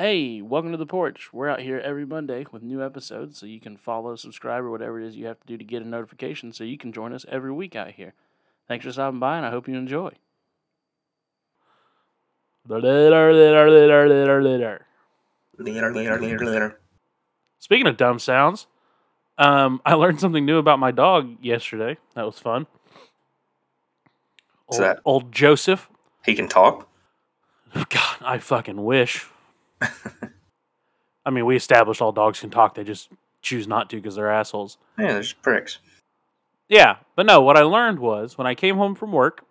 Hey, welcome to the porch. We're out here every Monday with new episodes, so you can follow, subscribe, or whatever it is you have to do to get a notification so you can join us every week out here. Thanks for stopping by, and I hope you enjoy. Speaking of dumb sounds, um, I learned something new about my dog yesterday. That was fun. What's Old, that? old Joseph. He can talk. God, I fucking wish. I mean, we established all dogs can talk. They just choose not to because they're assholes. Yeah, they're just pricks. Yeah, but no, what I learned was when I came home from work,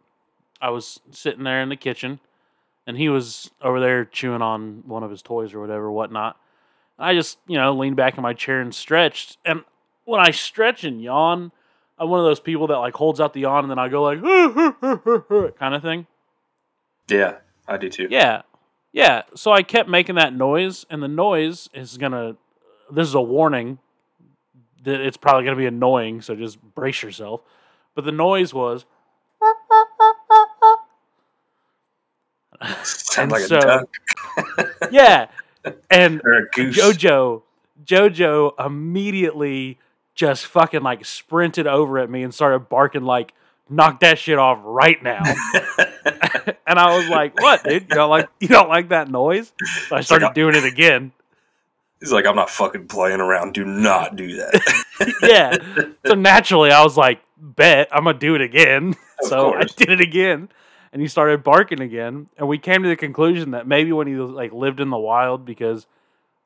I was sitting there in the kitchen and he was over there chewing on one of his toys or whatever, whatnot. I just, you know, leaned back in my chair and stretched. And when I stretch and yawn, I'm one of those people that like holds out the yawn and then I go like kind of thing. Yeah, I do too. Yeah. Yeah. So I kept making that noise, and the noise is to, this is a warning that it's probably to be annoying. So just brace yourself. But the noise was, Sound like so- a duck yeah. And or a goose. Jojo, Jojo immediately just fucking like sprinted over at me and started barking like, knock that shit off right now. and I was like, what, dude? You don't like, you don't like that noise? So I started doing it again. He's like, I'm not fucking playing around. Do not do that. yeah. So naturally, I was like, bet I'm gonna do it again. Of so I did it again, and he started barking again. And we came to the conclusion that maybe when he like lived in the wild, because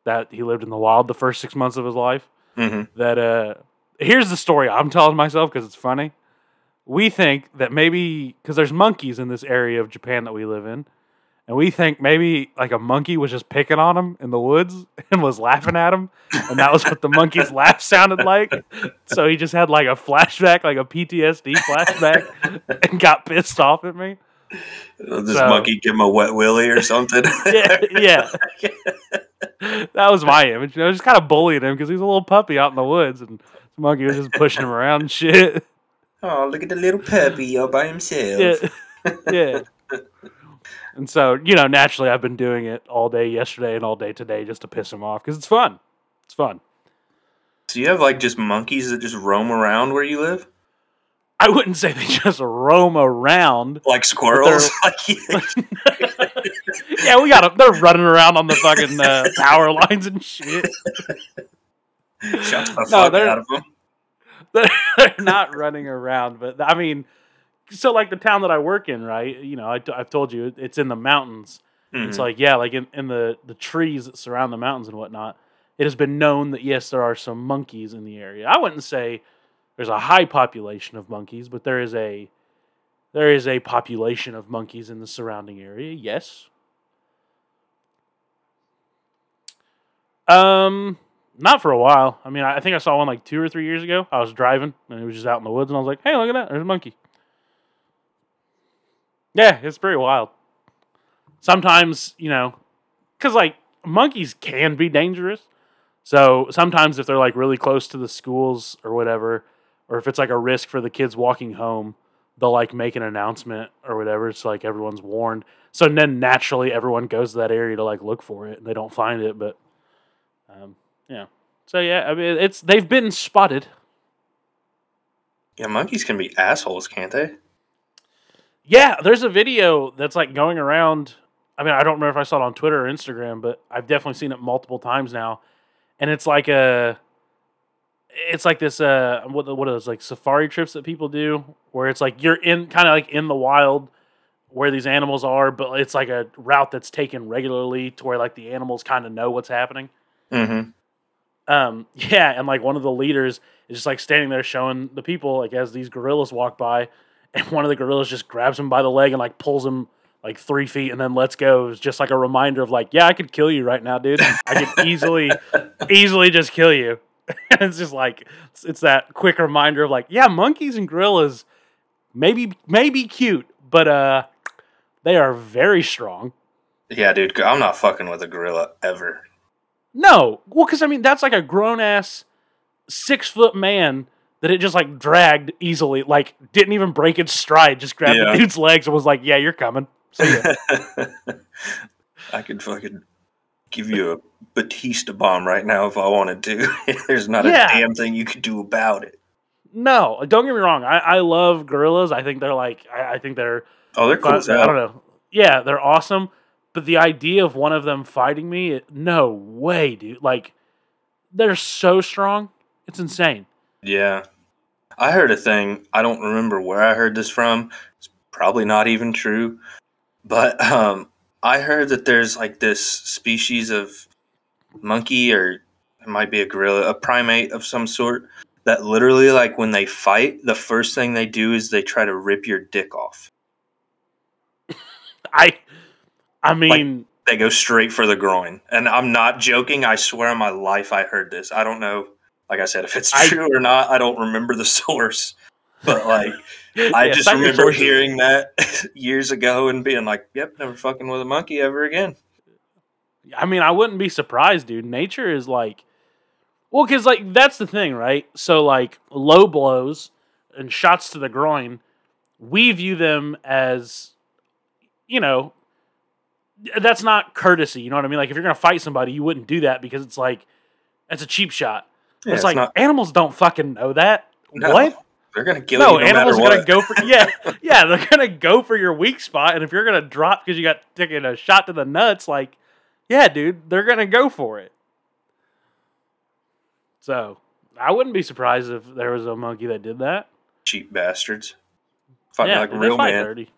that he lived in the wild the first six months of his life, hmm that uh, here's the story I'm telling myself because it's funny. We think that maybe because there's monkeys in this area of Japan that we live in, and we think maybe like a monkey was just picking on him in the woods and was laughing at him, and that was what the monkey's laugh sounded like. So he just had like a flashback, like a PTSD flashback, and got pissed off at me. This So- monkey give him a wet willy or something. Yeah, yeah. that was my image. You know, just kind of bullying him because he's a little puppy out in the woods, and the monkey was just pushing him around and shit. Oh, look at the little puppy all by himself. Yeah, yeah. And so, you know, naturally, I've been doing it all day yesterday and all day today just to piss him off because it's fun. It's fun. So you have like just monkeys that just roam around where you live, I wouldn't say they just roam around. like squirrels. Yeah, we got them. They're running around on the fucking uh, power lines and shit. shut the No, fuck out of them. They're not running around, but I mean, so like the town that I work in, right? You know, I, have told you it's in the mountains. It's Mhm. like yeah, like in, in the the trees that surround the mountains and whatnot. It has been known that yes, there are some monkeys in the area. I wouldn't say there's a high population of monkeys, but there is a there is a population of monkeys in the surrounding area. Yes. Um, not for a while. I mean, I think I saw one like two or three years ago. I was driving and it was just out in the woods, and I was like, "Hey, look at that! There's a monkey." Yeah, it's pretty wild. Sometimes, you know, because like monkeys can be dangerous. So sometimes, if they're like really close to the schools or whatever, or if it's like a risk for the kids walking home, they'll like make an announcement or whatever. So like everyone's warned. So then naturally, everyone goes to that area to like look for it, and they don't find it. But, um, yeah. So yeah, I mean, it's they've been spotted. Yeah, monkeys can be assholes, can't they? Yeah, there's a video that's like going around. I mean, I don't remember if I saw it on Twitter or Instagram, but I've definitely seen it multiple times now. And it's like a, it's like this. Uh, what what are those like safari trips that people do, where it's like you're in kind of like in the wild where these animals are, but it's like a route that's taken regularly to where like the animals kind of know what's happening. Mm-hmm. Um, yeah, and like one of the leaders is just like standing there showing the people like as these gorillas walk by, and one of the gorillas just grabs him by the leg and like pulls him like three feet and then lets go. It's just like a reminder of like, yeah, I could kill you right now, dude. I could easily, easily just kill you. and it's just like it's, it's that quick reminder of like, yeah, monkeys and gorillas maybe maybe cute, but uh, they are very strong. Yeah, dude, I'm not fucking with a gorilla ever. No, well, because I mean that's like a grown ass six foot man that it just like dragged easily, like didn't even break its stride, just grabbed Yeah. the dude's legs and was like, "Yeah, you're coming." I could fucking give you a Batista bomb right now if I wanted to. There's not Yeah. a damn thing you could do about it. No, don't get me wrong. I, I love gorillas. I think they're like I, I think they're Oh, they're cool as I don't know. Yeah, they're awesome. But the idea of one of them fighting me, it- no way, dude. Like they're so strong. It's insane. Yeah. I heard a thing. I don't remember where I heard this from. It's probably not even true. But um, I heard that there's like this species of monkey, or it might be a gorilla, a primate of some sort, that literally, like, when they fight, the first thing they do is they try to rip your dick off. I I mean They go straight for the groin. And I'm not joking. I swear on my life I heard this. I don't know, like I said, if it's I- true or not. I don't remember the source. But, like, I yeah, just remember hearing that years ago and being like, "Yep, never fucking with a monkey ever again." I mean, I wouldn't be surprised, dude. Nature is like, well, because like that's the thing, right? So like low blows and shots to the groin, we view them as, you know, that's not courtesy. You know what I mean? Like if you're gonna fight somebody, you wouldn't do that because it's like that's a cheap shot. Yeah, it's, like not- animals don't fucking know that. no, What? They're gonna kill No, you no animals are gonna go for yeah, yeah. They're gonna go for your weak spot, and if you're gonna drop because you got taken a shot to the nuts, like, yeah, dude, they're gonna go for it. So I wouldn't be surprised if there was a monkey that did that. Cheap bastards. Fighting yeah, like a real dirty.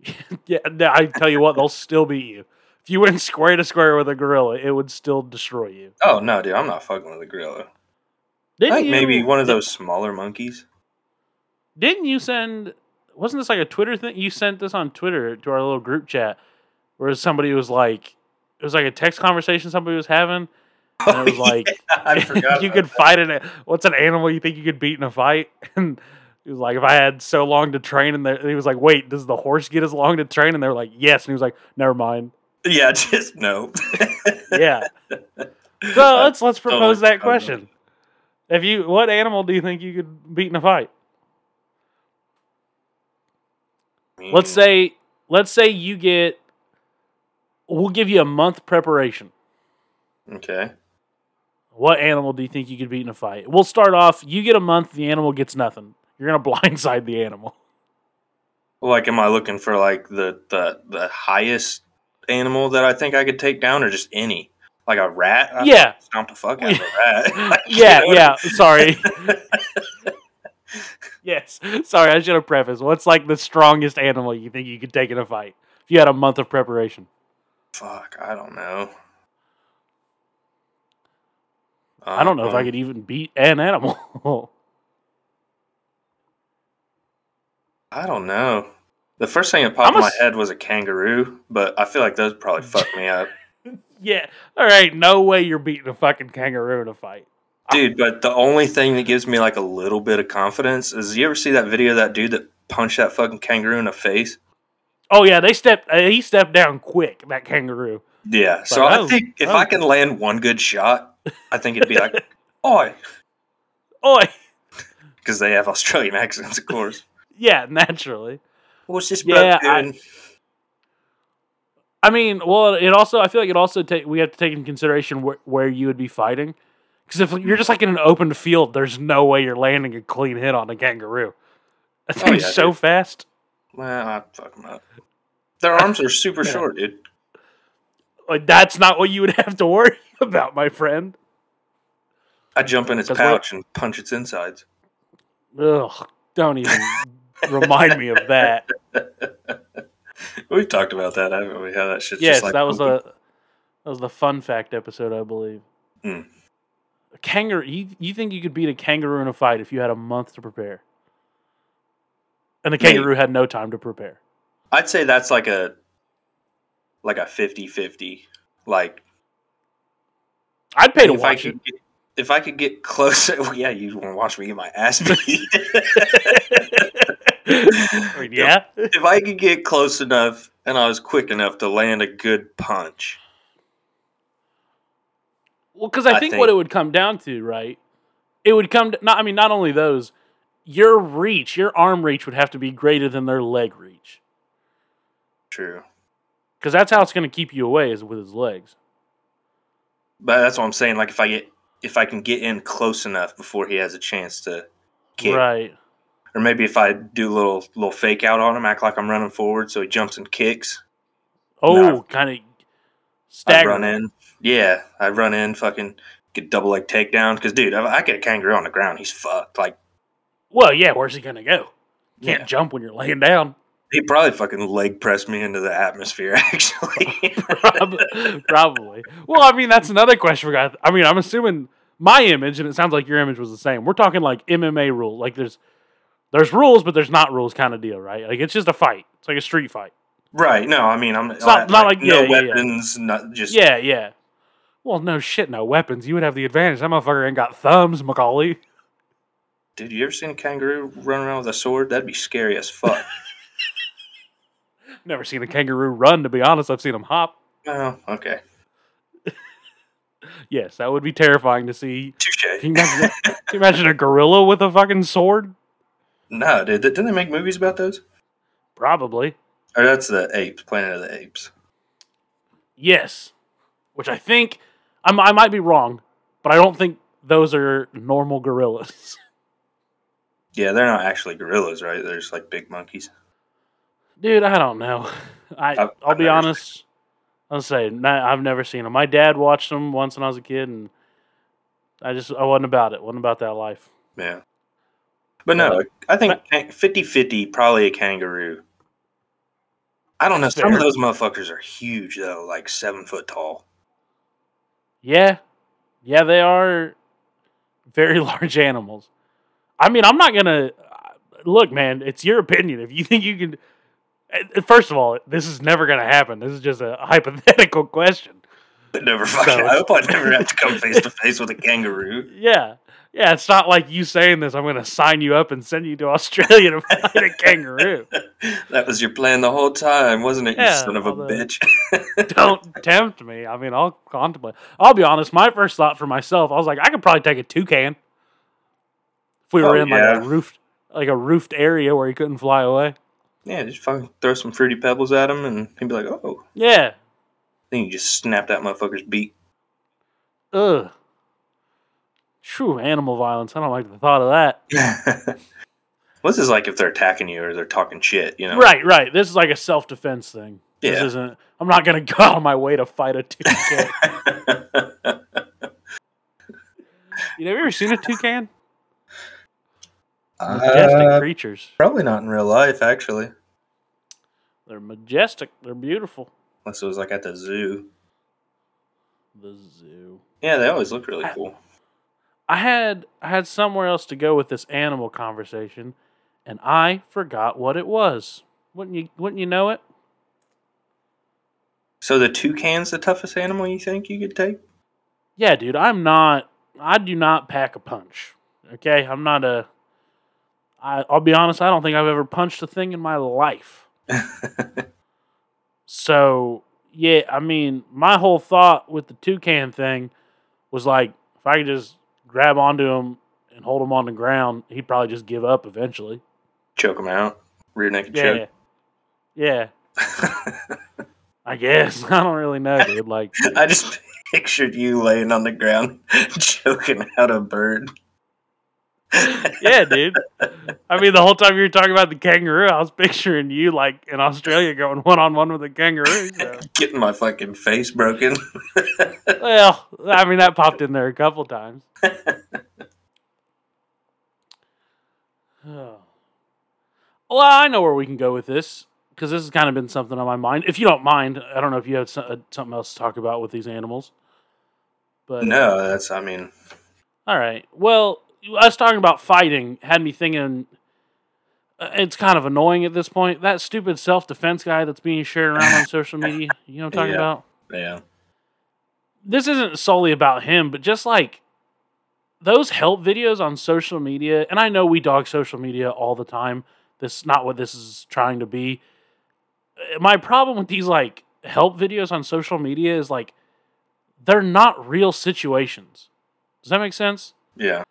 yeah, I tell you what, they'll still beat you. If you went square to square with a gorilla, it would still destroy you. Oh no, dude, I'm not fucking with a gorilla. Didn't I think you, maybe one of those smaller monkeys. Didn't you send? Wasn't this like a Twitter thing? You sent this on Twitter to our little group chat, where somebody was like, it was like a text conversation somebody was having, and it oh, was like, I forgot. you could that. fight in it. What's an animal you think you could beat in a fight? And he was like, if I had so long to train, and, he was like, wait, does the horse get as long to train? And they were like, yes. And he was like, never mind. Yeah, just no. Yeah. So let's let's propose that Totally forgot about question. If you, what animal do you think you could beat in a fight? Let's say let's say you get we'll give you a month preparation. Okay. What animal do you think you could beat in a fight? We'll start off, you get a month, the animal gets nothing. You're gonna blindside the animal. Like, am I looking for like the the the highest animal that I think I could take down, or just any? Like a rat? I Yeah. Stomp the fuck out of a rat. Like, you Yeah, know what I yeah. Sorry. yes. Sorry, I should have prefaced. What's like the strongest animal you think you could take in a fight? If you had a month of preparation. Fuck, I don't know. I don't know if I Um, could even beat an animal. I don't know. The first thing that popped I'm in my head was a kangaroo, but I feel like those probably fuck me up, yeah. All right, no way you're beating a fucking kangaroo in a fight. dude. But the only thing that gives me like a little bit of confidence is you ever see that video of that dude that punched that fucking kangaroo in the face? Oh yeah, they stepped. Uh, he stepped down quick. That kangaroo. Yeah. So But I that was- think if I was- can land one good shot, I think it'd be like, oi, Oi. because they have Australian accents, of course. Yeah, naturally. What's this Yeah, I- I mean, well, it also. I feel like it also take. We have to take in consideration where, where you would be fighting, because if you're just like in an open field, there's no way you're landing a clean hit on a kangaroo. That Oh, thing's yeah, so dude. fast. Well, I'd fuck them up. Their arms are super Yeah. short, dude. Like that's not what you would have to worry about, my friend. I jump in its pouch and punch its insides. Ugh, don't even remind me of that. We've talked about that, haven't we? How that shit's yes, just like that was pooping. a that was the fun fact episode, I believe. Hmm. A kangaroo. You, you think you could beat a kangaroo in a fight if you had a month to prepare, and the Maybe. kangaroo had no time to prepare. I'd say that's like a like a 50-50. Like I'd pay to I watch it. if I could get closer, well, yeah, you want to watch me get my ass beat. I mean, yeah. if I could get close enough and I was quick enough to land a good punch, Well, because I, I think, think- what it would come down to, right? It would come. To, not. I mean, not only those. Your reach, your arm reach, would have to be greater than their leg reach, true. because that's how it's going to keep you away is with his legs. But that's what I'm saying. Like if I get if I can get in close enough before he has a chance to kick, Right. Or maybe if I do a little little fake out on him, act like I'm running forward, so he jumps and kicks. Oh, kind of I stagger. run in. Yeah, I run in, fucking get double leg takedown. Because dude, if I get a kangaroo on the ground, he's fucked. Like Well, yeah. Where's he gonna go? Can't Yeah. jump when you're laying down. he probably fucking leg pressed me into the atmosphere. Actually, Prob- Probably. Well, I mean, that's another question we got. I mean, I'm assuming my image, and it sounds like your image was the same. We're talking like MMA rule. Like there's there's rules, but there's not rules kind of deal, right? Like it's just a fight. It's like a street fight. right? No, I mean I'm It's not- not like- no yeah, yeah, yeah. weapons, not just Yeah, yeah. Well, no shit, no weapons. You would have the advantage. That motherfucker ain't got thumbs, Macaulay. Dude, you ever seen a kangaroo run around with a sword? That'd be scary as fuck. Never seen a kangaroo run, to be honest. I've seen him hop. oh, okay. Yes, that would be terrifying to see. Touche. Can you imagine, can you imagine a gorilla with a fucking sword? No, dude, didn't they make movies about those? Probably. Or that's the apes, Planet of the Apes. Yes. Which I think I'm, I might be wrong, but I don't think those are normal gorillas. Yeah, they're not actually gorillas, right? They're just like big monkeys. Dude, I don't know. I I've- I'll I've be honest. I'll say I've never seen them. My dad watched them once when I was a kid, and I just I wasn't about it. wasn't about that life. Yeah. But no, I think 50 50, probably a kangaroo. I don't know. Some of those motherfuckers are huge, though, like seven foot tall. Yeah, yeah, they are very large animals. I mean, I'm not gonna look, man. It's your opinion. If you think you can, uh, first of all, this is never gonna happen. This is just a hypothetical question. Never fucking. So- I hope I never have to come face to face with a kangaroo. Yeah, yeah. It's not like you saying this. I'm gonna sign you up and send you to Australia to fight a kangaroo. That was your plan the whole time, wasn't it, you Yeah, son of a bitch? Don't tempt me. I mean, I'll contemplate. I'll be honest. My first thought for myself, I was like, I could probably take a toucan if we were Oh, in like a roofed, like a roofed area where he couldn't fly away. yeah, just fucking throw some fruity pebbles at him, and he'd be like, oh. Yeah. Then you just snap that motherfucker's beak. Ugh. True animal violence. I don't like the thought of that. What's this like if they're attacking you or they're talking shit, you know? Right, right. This is like a self defense thing. This isn't. I'm not gonna go out of my way to fight a toucan. you know, have you ever seen a toucan? Majestic Uh, creatures. probably not in real life, actually. They're majestic. They're beautiful. Unless it was like at the zoo. The zoo. Yeah, they always look really cool. I had I had somewhere else to go with this animal conversation, and I forgot what it was. Wouldn't you? Wouldn't you know it? So the toucan's the toughest animal you think you could take? Yeah, dude. I'm not. I do not pack a punch. Okay, I'm not a. I, I'll be honest. I don't think I've ever punched a thing in my life. So yeah, I mean, my whole thought with the toucan thing was like, if I could just grab onto him and hold him on the ground, he'd probably just give up eventually. Choke him out. Rear naked Yeah, choke. yeah. I guess I don't really know, dude. Like, I just pictured you laying on the ground choking out a bird. Yeah, dude. I mean, the whole time you were talking about the kangaroo, I was picturing you like in Australia going one on one with a kangaroo. So. Getting my fucking face broken. Well, I mean, that popped in there a couple times. Oh. Well, I know where we can go with this because this has kind of been something on my mind. If you don't mind, I don't know if you have uh, something else to talk about with these animals. But no, that's, I mean, all right. Well, us talking about fighting had me thinking. uh, It's kind of annoying at this point. That stupid self defense guy that's being shared around on social media. You know what I'm talking Yeah. about? yeah. this isn't solely about him, but just like those help videos on social media, and I know we dog social media all the time. This is not what this is trying to be. Uh, My problem with these like help videos on social media is like they're not real situations. Does that make sense? Yeah.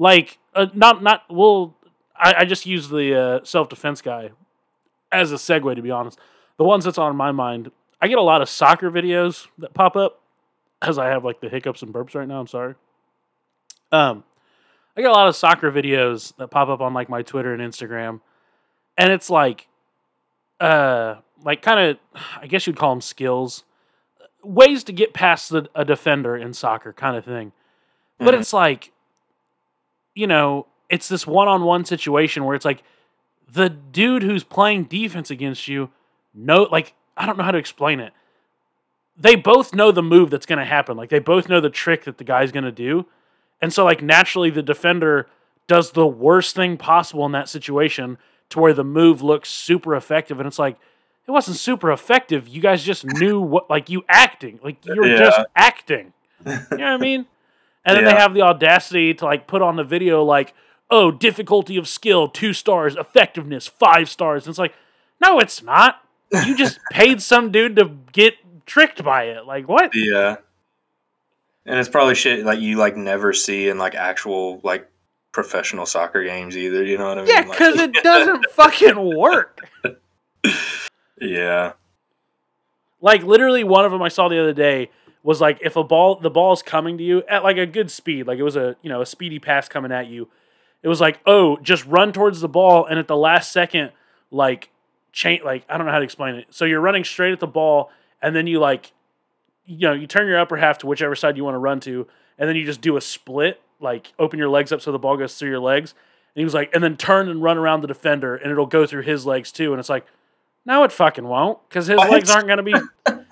Like uh, not not well. I, I just use the uh, self defense guy as a segue. To be honest, the ones that's on my mind, I get a lot of soccer videos that pop up as I have like the hiccups and burps right now. I'm sorry. Um, I get a lot of soccer videos that pop up on like my Twitter and Instagram, and it's like, uh, like kind of, I guess you'd call them skills, ways to get past the, a defender in soccer, kind of thing. But Mhm. it's like, you know, it's this one-on-one situation where it's like the dude who's playing defense against you, know, like I don't know how to explain it. They both know the move that's going to happen. Like they both know the trick that the guy's going to do. And so like naturally the defender does the worst thing possible in that situation to where the move looks super effective and it's like it wasn't super effective. You guys just knew what like you acting. Like you were Yeah. just acting. You know what I mean? And then they have the audacity to like put on the video like, "Oh, difficulty of skill 2 stars, effectiveness 5 stars." And it's like, "No, it's not. You just paid some dude to get tricked by it. Like what?" Yeah. And it's probably shit like you like never see in like actual like professional soccer games either. You know what I mean? Yeah, Like- cuz it doesn't fucking work. yeah. Like literally one of them I saw the other day was like if a ball the ball's coming to you at like a good speed, like it was a, you know, a speedy pass coming at you. It was like, "Oh, just run towards the ball and at the last second like chain like I don't know how to explain it. So you're running straight at the ball and then you like you know, you turn your upper half to whichever side you want to run to and then you just do a split, like open your legs up so the ball goes through your legs. And he was like, and then turn and run around the defender and it'll go through his legs too. And it's like, no, it fucking won't, because his What? legs aren't going to be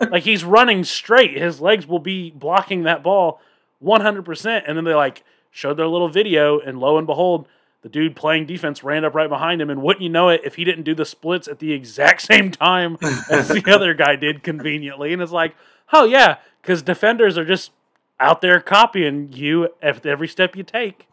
like he's running straight. His legs will be blocking that ball 100%. And then they like showed their little video, and lo and behold, the dude playing defense ran up right behind him. And wouldn't you know it, if he didn't do the splits at the exact same time as the other guy did conveniently. And it's like, oh, yeah, because defenders are just out there copying you at every step you take.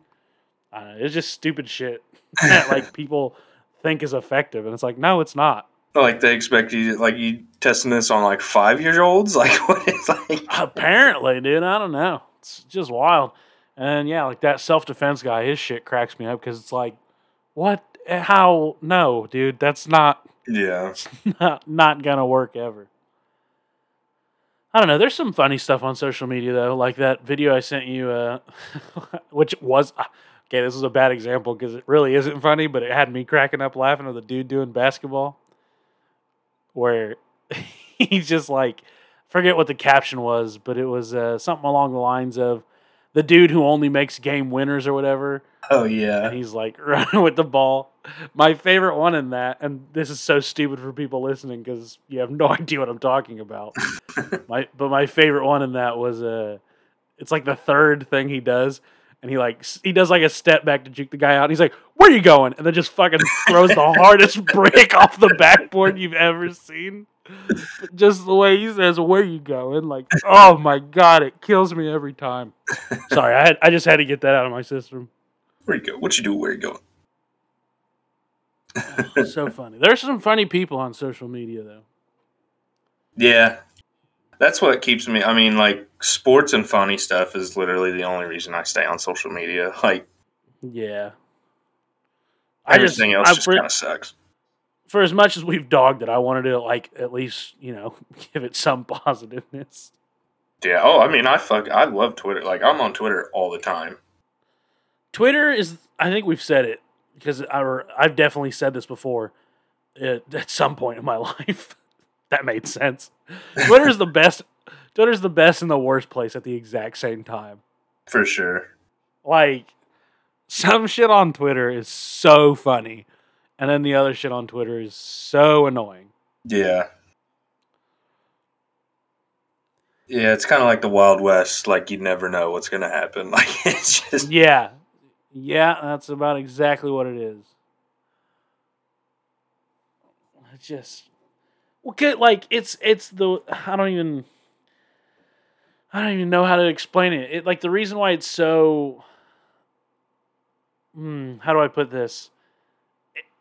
Know, it's just stupid shit that like people think is effective. And it's like, no, it's not. Like they expect you like you testing this on like five year olds? Like what is like Apparently, dude. I don't know. It's just wild. And yeah, like that self defense guy, his shit cracks me up because it's like, what? How? No, dude. That's not Yeah. not, not gonna work ever. I don't know. There's some funny stuff on social media though, like that video I sent you, uh, which was okay. This is a bad example because it really isn't funny, but it had me cracking up laughing of the dude doing basketball, where he's just like, forget what the caption was, but it was uh, something along the lines of the dude who only makes game winners or whatever Oh yeah. and he's like running with the ball. My favorite one in that, and this is so stupid for people listening because you have no idea what I'm talking about. my but my favorite one in that was uh it's like the third thing he does, and he like he does like a step back to juke the guy out. And he's like, "Where are you going?" And then just fucking throws the hardest brick off the backboard you've ever seen. Just the way he says, "Where you going?" Like, oh my god, it kills me every time. Sorry, I had I just had to get that out of my system. Where you go? What you do? Where you going? so funny. There's some funny people on social media though. Yeah. That's what keeps me I mean, like sports and funny stuff is literally the only reason I stay on social media. Like Yeah. I just, everything else I, just for, kinda sucks. for as much as we've dogged it, I wanted to like at least you know give it some positiveness. Yeah. Oh, I mean I fuck I love Twitter. Like I'm on Twitter all the time. Twitter is, I think we've said it because I, I've definitely said this before at some point in my life. that made sense. Twitter's the best. Twitter's the best and the worst place at the exact same time. For sure. like some shit on Twitter is so funny, and then the other shit on Twitter is so annoying. Yeah. Yeah, it's kind of like the Wild West. Like you never know what's gonna happen. Like it's just Yeah, yeah, that's about exactly what it is. It's just, well, like it's it's the I don't even I don't even know how to explain it. It like the reason why it's so. Hmm, how do I put this?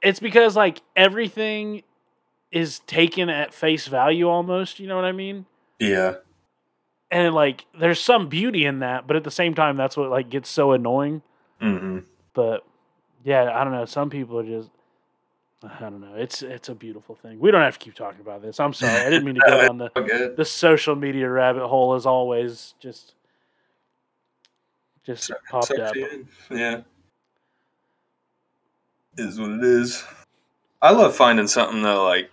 It's because like everything is taken at face value almost. You know what I mean? yeah, and like there's some beauty in that but at the same time that's what like gets so annoying hmm but yeah i don't know some people are just I don't know. It's it's a beautiful thing. We don't have to keep talking about this. I'm sorry. I didn't mean to go down the Good. the social media rabbit hole as always. Just just popped up. Yeah. Is what it is. I love finding something though, like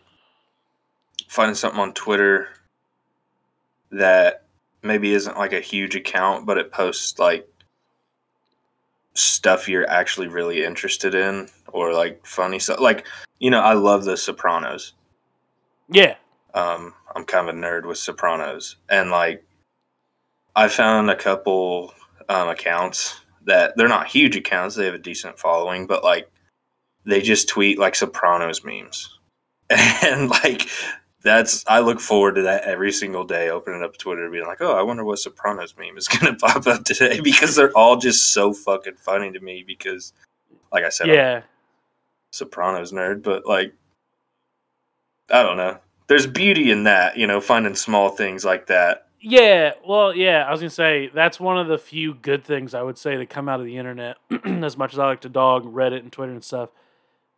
finding something on Twitter that maybe isn't like a huge account, but it posts like stuff you're actually really interested in or like funny stuff. Like, you know, I love the Sopranos. Yeah. Um, I'm kind of a nerd with Sopranos, and like, I found a couple um, accounts that they're not huge accounts; they have a decent following, but like, they just tweet like Sopranos memes, and like, that's I look forward to that every single day. Opening up Twitter, being like, "Oh, I wonder what Sopranos meme is going to pop up today," because they're all just so fucking funny to me. Because, like I said, Yeah. Sopranos nerd, but like I don't know. There's beauty in that, you know, finding small things like that. Yeah, well, yeah, I was gonna say that's one of the few good things I would say that come out of the internet. as much as I like to dog Reddit and Twitter and stuff,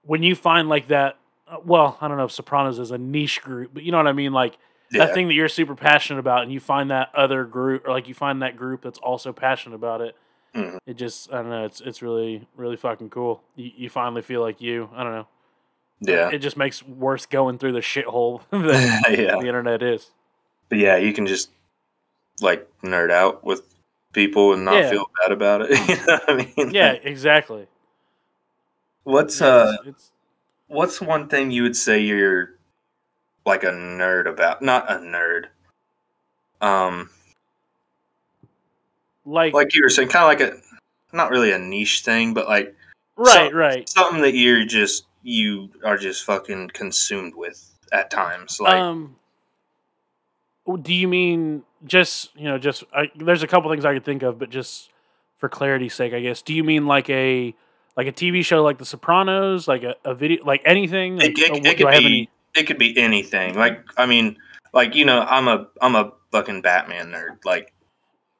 when you find like that, uh, well, I don't know if Sopranos is a niche group, but you know what I mean, like Yeah. that thing that you're super passionate about, and you find that other group, or like you find that group that's also passionate about it. Mhm. It just, I don't know, it's it's really really fucking cool. You, you finally feel like you. I don't know. Yeah. It just makes worse going through the shithole that yeah. the internet is. But yeah, you can just like nerd out with people and not Yeah. feel bad about it. you know what I mean? Yeah, exactly. What's Yeah, uh it's- it's what's one thing you would say you're like a nerd about? Not a nerd. Um like, like you were saying, kinda like a not really a niche thing, but like right, so- right. something that you're just you are just fucking consumed with at times. Like um, do you mean just you know just I, there's a couple things I could think of, but just for clarity's sake, I guess. Do you mean like a like a TV show like The Sopranos, like a, a video, like anything? Like, it, it, it could be any? it could be anything. Like I mean, like you know, I'm a I'm a fucking Batman nerd. Like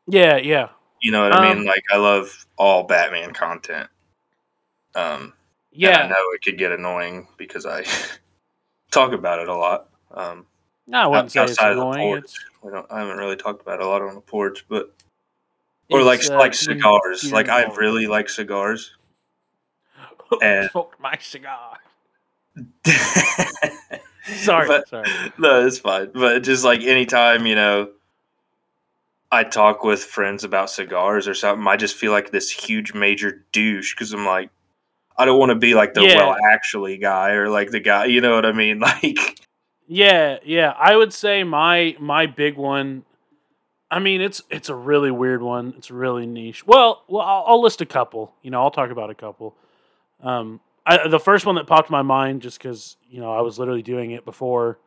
Yeah, yeah, you know what I Um, mean? Like I love all Batman content. Um, and I know it could get annoying because I talk about it a lot. Um, No, I wouldn't say it's annoying. porch. It's, we don't. I haven't really talked about it a lot on the porch, but or like uh, like cigars. Like I really like cigars. and- smoked my cigar. Sorry, But- sorry. no, it's fine. But just like anytime, you know, I talk with friends about cigars or something, I just feel like this huge major douche because I'm like, I don't want to be like the Yeah. well actually guy or like the guy, you know what I mean? Like, Yeah, yeah. I would say my my big one. I mean, it's it's a really weird one. It's really niche. Well, well, I'll, I'll list a couple. You know, I'll talk about a couple. Um, I, the first one that popped my mind, just because you know I was literally doing it before,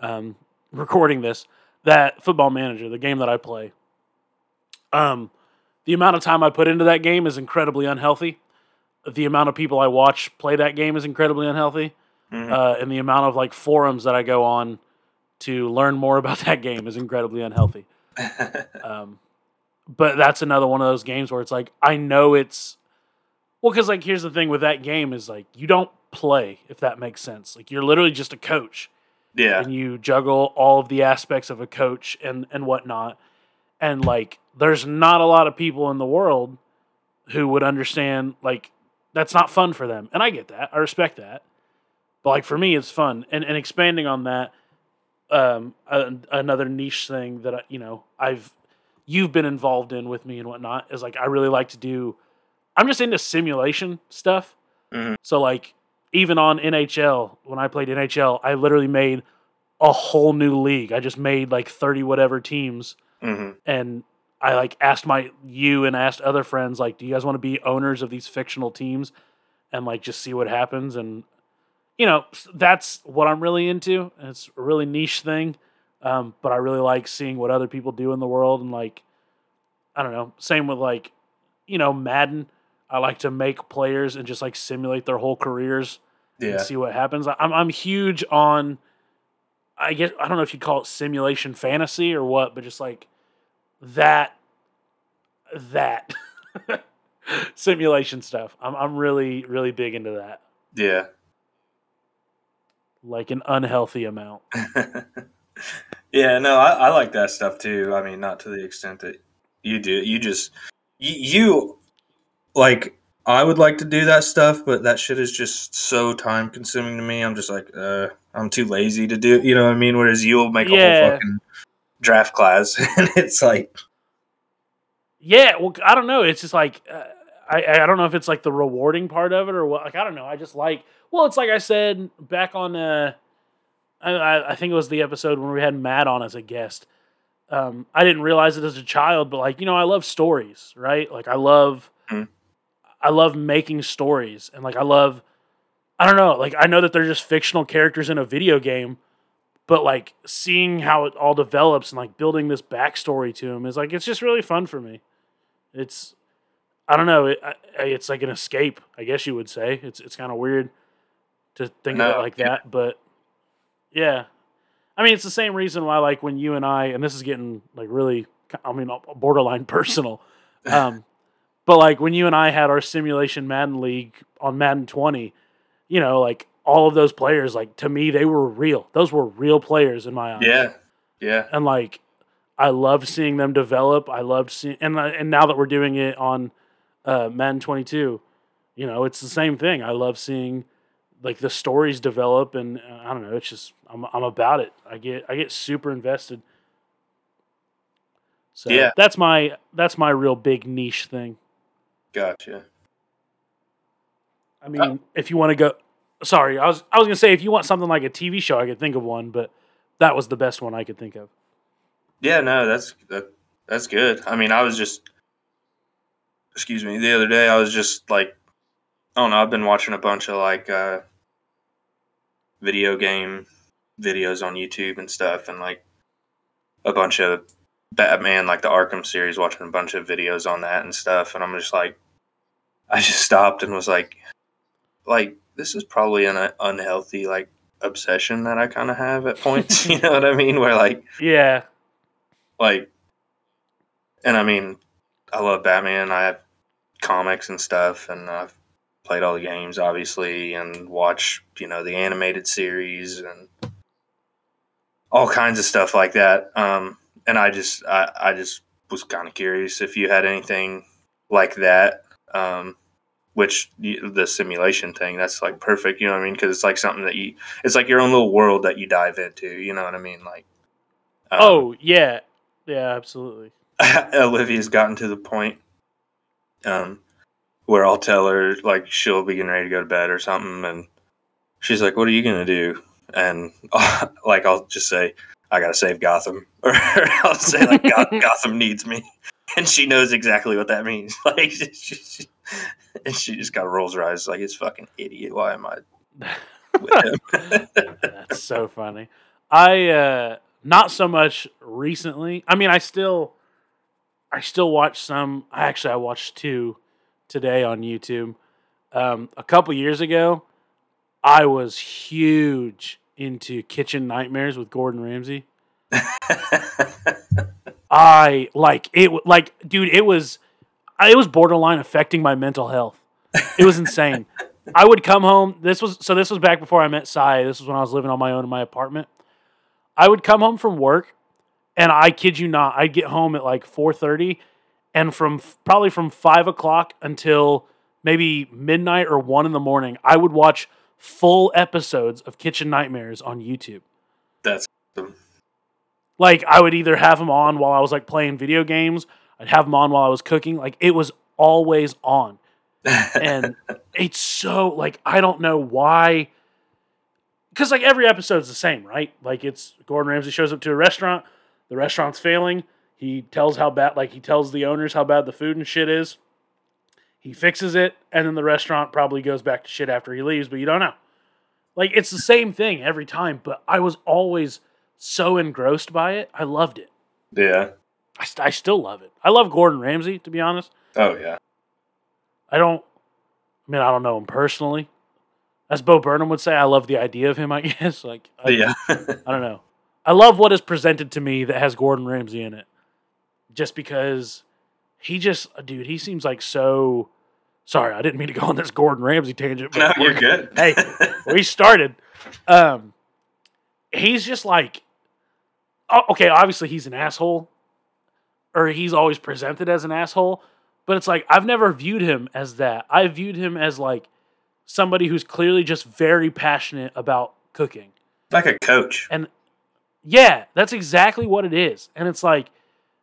um, recording this. That Football Manager, the game that I play. Um, the amount of time I put into that game is incredibly unhealthy. The amount of people I watch play that game is incredibly unhealthy mhm. uh, and the amount of like forums that I go on to learn more about that game is incredibly unhealthy. Um, but that's another one of those games where it's like I know it's well because like here's the thing with that game is like you don't play if that makes sense. Like you're literally just a coach yeah, and you juggle all of the aspects of a coach and and whatnot. And like, there's not a lot of people in the world who would understand like that's not fun for them, and I get that. I respect that. But like for me, it's fun. And and expanding on that, um, a, another niche thing that I, you know I've you've been involved in with me and whatnot is like I really like to do. I'm just into simulation stuff. Mhm. So like even on NHL when I played NHL, I literally made a whole new league. I just made like 30 whatever teams hmm and I like asked my you and asked other friends like, do you guys want to be owners of these fictional teams and like just see what happens? And you know that's what I'm really into. And it's a really niche thing, um, but I really like seeing what other people do in the world and like I don't know. Same with like you know Madden. I like to make players and just like simulate their whole careers yeah, and see what happens. I'm I'm huge on I guess I don't know if you'd call it simulation fantasy or what, but just like that that simulation stuff. I'm I'm really really big into that. yeah. like an unhealthy amount. yeah, no, I, I like that stuff too. I mean, not to the extent that you do. You just you, you like I would like to do that stuff, but that shit is just so time consuming to me. I'm just like, uh, I'm too lazy to do. You know what I mean? Whereas you'll make a whole fucking draft class, and it's like, Yeah, well, I don't know. It's just like uh, I I don't know if it's like the rewarding part of it or what. Like I don't know. I just like. Well, it's like I said back on. Uh, I- I, think it was the episode when we had Matt on as a guest. Um, I didn't realize it as a child, but like you know, I love stories, right? Like I love, Mhm. I love making stories, and like I love, I don't know, like I know that they're just fictional characters in a video game, but like seeing how it all develops and like building this backstory to them is like it's just really fun for me. It's, I don't know, it, it's like an escape, I guess you would say. It's it's kind of weird to think of it like yeah. that, but yeah. I mean, it's the same reason why, like, when you and I, and this is getting like really, I mean, borderline personal. Um, but like when you and I had our simulation Madden league on Madden 20, you know, like all of those players, like to me, they were real. Those were real players in my eyes. yeah, yeah, And like, I love seeing them develop. I love seeing, and and now that we're doing it on uh, Madden 22, you know, it's the same thing. I love seeing like the stories develop, and uh, I don't know. It's just I'm I'm about it. I get I get super invested. So Yeah. that's my that's my real big niche thing. Gotcha. I mean, if you want to go, sorry, I was I was gonna say if you want something like a TV show, I could think of one, but that was the best one I could think of. Yeah, no, that's that, that's good. I mean, I was just, excuse me, the other day I was just like, I don't know, I've been watching a bunch of like uh, video game videos on YouTube and stuff, and like a bunch of Batman, like the Arkham series, watching a bunch of videos on that and stuff, and I'm just like, I just stopped and was like, like this is probably an uh, unhealthy like obsession that I kind of have at points. you know what I mean? Where like Yeah, like and i mean i love batman i have comics and stuff and i've played all the games obviously and watch you know the animated series and all kinds of stuff like that um and i just i, I just was kind of curious if you had anything like that um which the simulation thing that's like perfect you know what i mean because it's like something that you it's like your own little world that you dive into you know what i mean like um, oh yeah, yeah, absolutely. Olivia's gotten to the point um, where I'll tell her like she'll be getting ready to go to bed or something, and she's like, "What are you gonna do?" And like I'll just say, "I gotta save Gotham," or I'll say like, "Goth- "Gotham needs me," and she knows exactly what that means. Like, she, she, and she just kind of rolls her eyes like, "It's fucking idiot. Why am I with him?" That's so funny. I uh not so much recently. I mean, I still I still watch some. I Actually, I watched two today on YouTube. Um, a couple years ago, I was huge into Kitchen Nightmares with Gordon Ramsay. I like it. Like, dude, it was it was borderline affecting my mental health. It was insane. I would come home. This was so. This was back before I met Sai. This was when I was living on my own in my apartment. I would come home from work, and I kid you not, I'd get home at like four thirty, and from probably from five o'clock until maybe midnight or one in the morning, I would watch full episodes of Kitchen Nightmares on YouTube. That's awesome. Like I would either have them on while I was like playing video games, I'd have them on while I was cooking. Like it was always on and it's so like I don't know why. Because like every episode's the same, right? Like it's Gordon Ramsay shows up to a restaurant, the restaurant's failing. He tells how bad, like he tells the owners how bad the food and shit is. He fixes it, and then the restaurant probably goes back to shit after he leaves, but you don't know. Like it's the same thing every time, but I was always so engrossed by it. I loved it. yeah. I, st- I still love it. I love Gordon Ramsay, to be honest. Oh yeah. I don't. I mean, I don't know him personally. As Bo Burnham would say, I love the idea of him. I guess. Like, I, Yeah. I don't know. I love what is presented to me that has Gordon Ramsay in it, just because he just, dude, he seems like so. Sorry, I didn't mean to go on this Gordon Ramsay tangent. no, But you're we're- good. Hey, we started. Um, he's just like, oh, okay, obviously he's an asshole, or he's always presented as an asshole. But it's like I've never viewed him as that. I viewed him as like somebody who's clearly just very passionate about cooking. Like a coach. And yeah, that's exactly what it is. And it's like,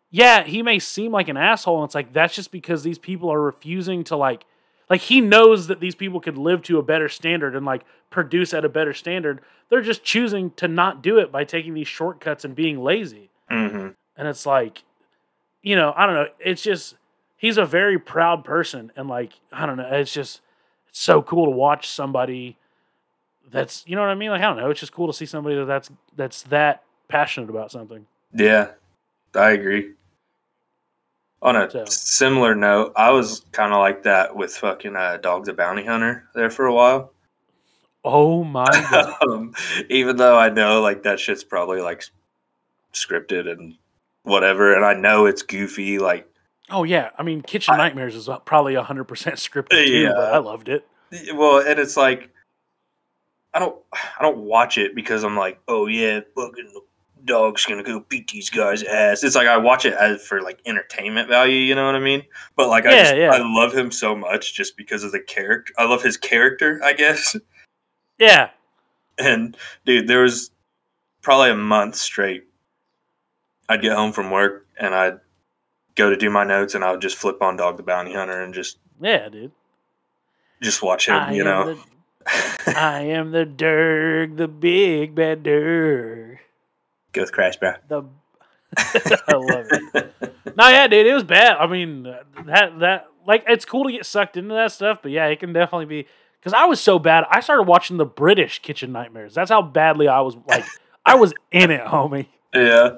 yeah, he may seem like an asshole, and it's like that's just because these people are refusing to like like he knows that these people could live to a better standard and like produce at a better standard. They're just choosing to not do it by taking these shortcuts and being lazy. hmm And it's like, you know, I don't know. It's just he's a very proud person, and like I don't know. It's just it's so cool to watch somebody that's you know what I mean. Like I don't know. It's just cool to see somebody that that's that's that passionate about something. Yeah, I agree. On a So- similar note, I was kind of like that with fucking uh, Dog the Bounty Hunter there for a while. Oh my god! um, even though I know like that shit's probably like scripted and whatever, and I know it's goofy. Like, oh yeah. I mean, Kitchen I- Nightmares is probably hundred percent scripted too, Yeah. but I loved it. well, and it's like I don't, I don't watch it because I'm like, oh yeah, fucking dog's gonna go beat these guys' ass. It's like I watch it as for like entertainment value. You know what I mean? But like, I just, yeah. I love him so much just because of the character. I love his character, I guess. Yeah, And dude, there was probably a month straight. I'd get home from work and I'd go to do my notes and I would just flip on Dog the Bounty Hunter and just yeah, dude. just watch him. I you know, the, I am the Durg, the big bad Durg. Go with Crash Bro. The I love it. No, yeah, dude, it was bad. I mean, that that like it's cool to get sucked into that stuff, but yeah, it can definitely be because I was so bad. I started watching the British Kitchen Nightmares. That's how badly I was. Like, I was in it, homie. Yeah,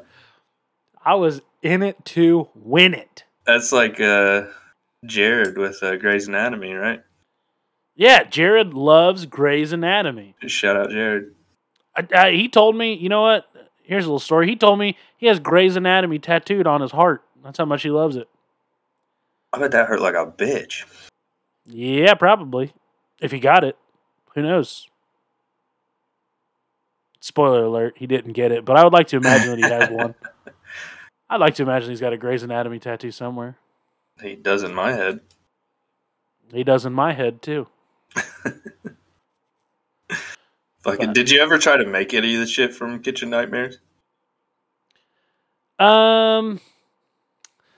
I was in it to win it. that's like uh, Jared with uh, Grey's Anatomy, right? Yeah, Jared loves Grey's Anatomy. Shout out Jared. I, I, he told me, you know what? Here's a little story. He told me he has Grey's Anatomy tattooed on his heart. That's how much he loves it. I bet that hurt like a bitch. Yeah, probably. If he got it, who knows? Spoiler alert, he didn't get it, but I would like to imagine that he has one. I'd like to imagine he's got a Grey's Anatomy tattoo somewhere. He does in my head. He does in my head too. But- did you ever try to make any of the shit from Kitchen Nightmares? Um,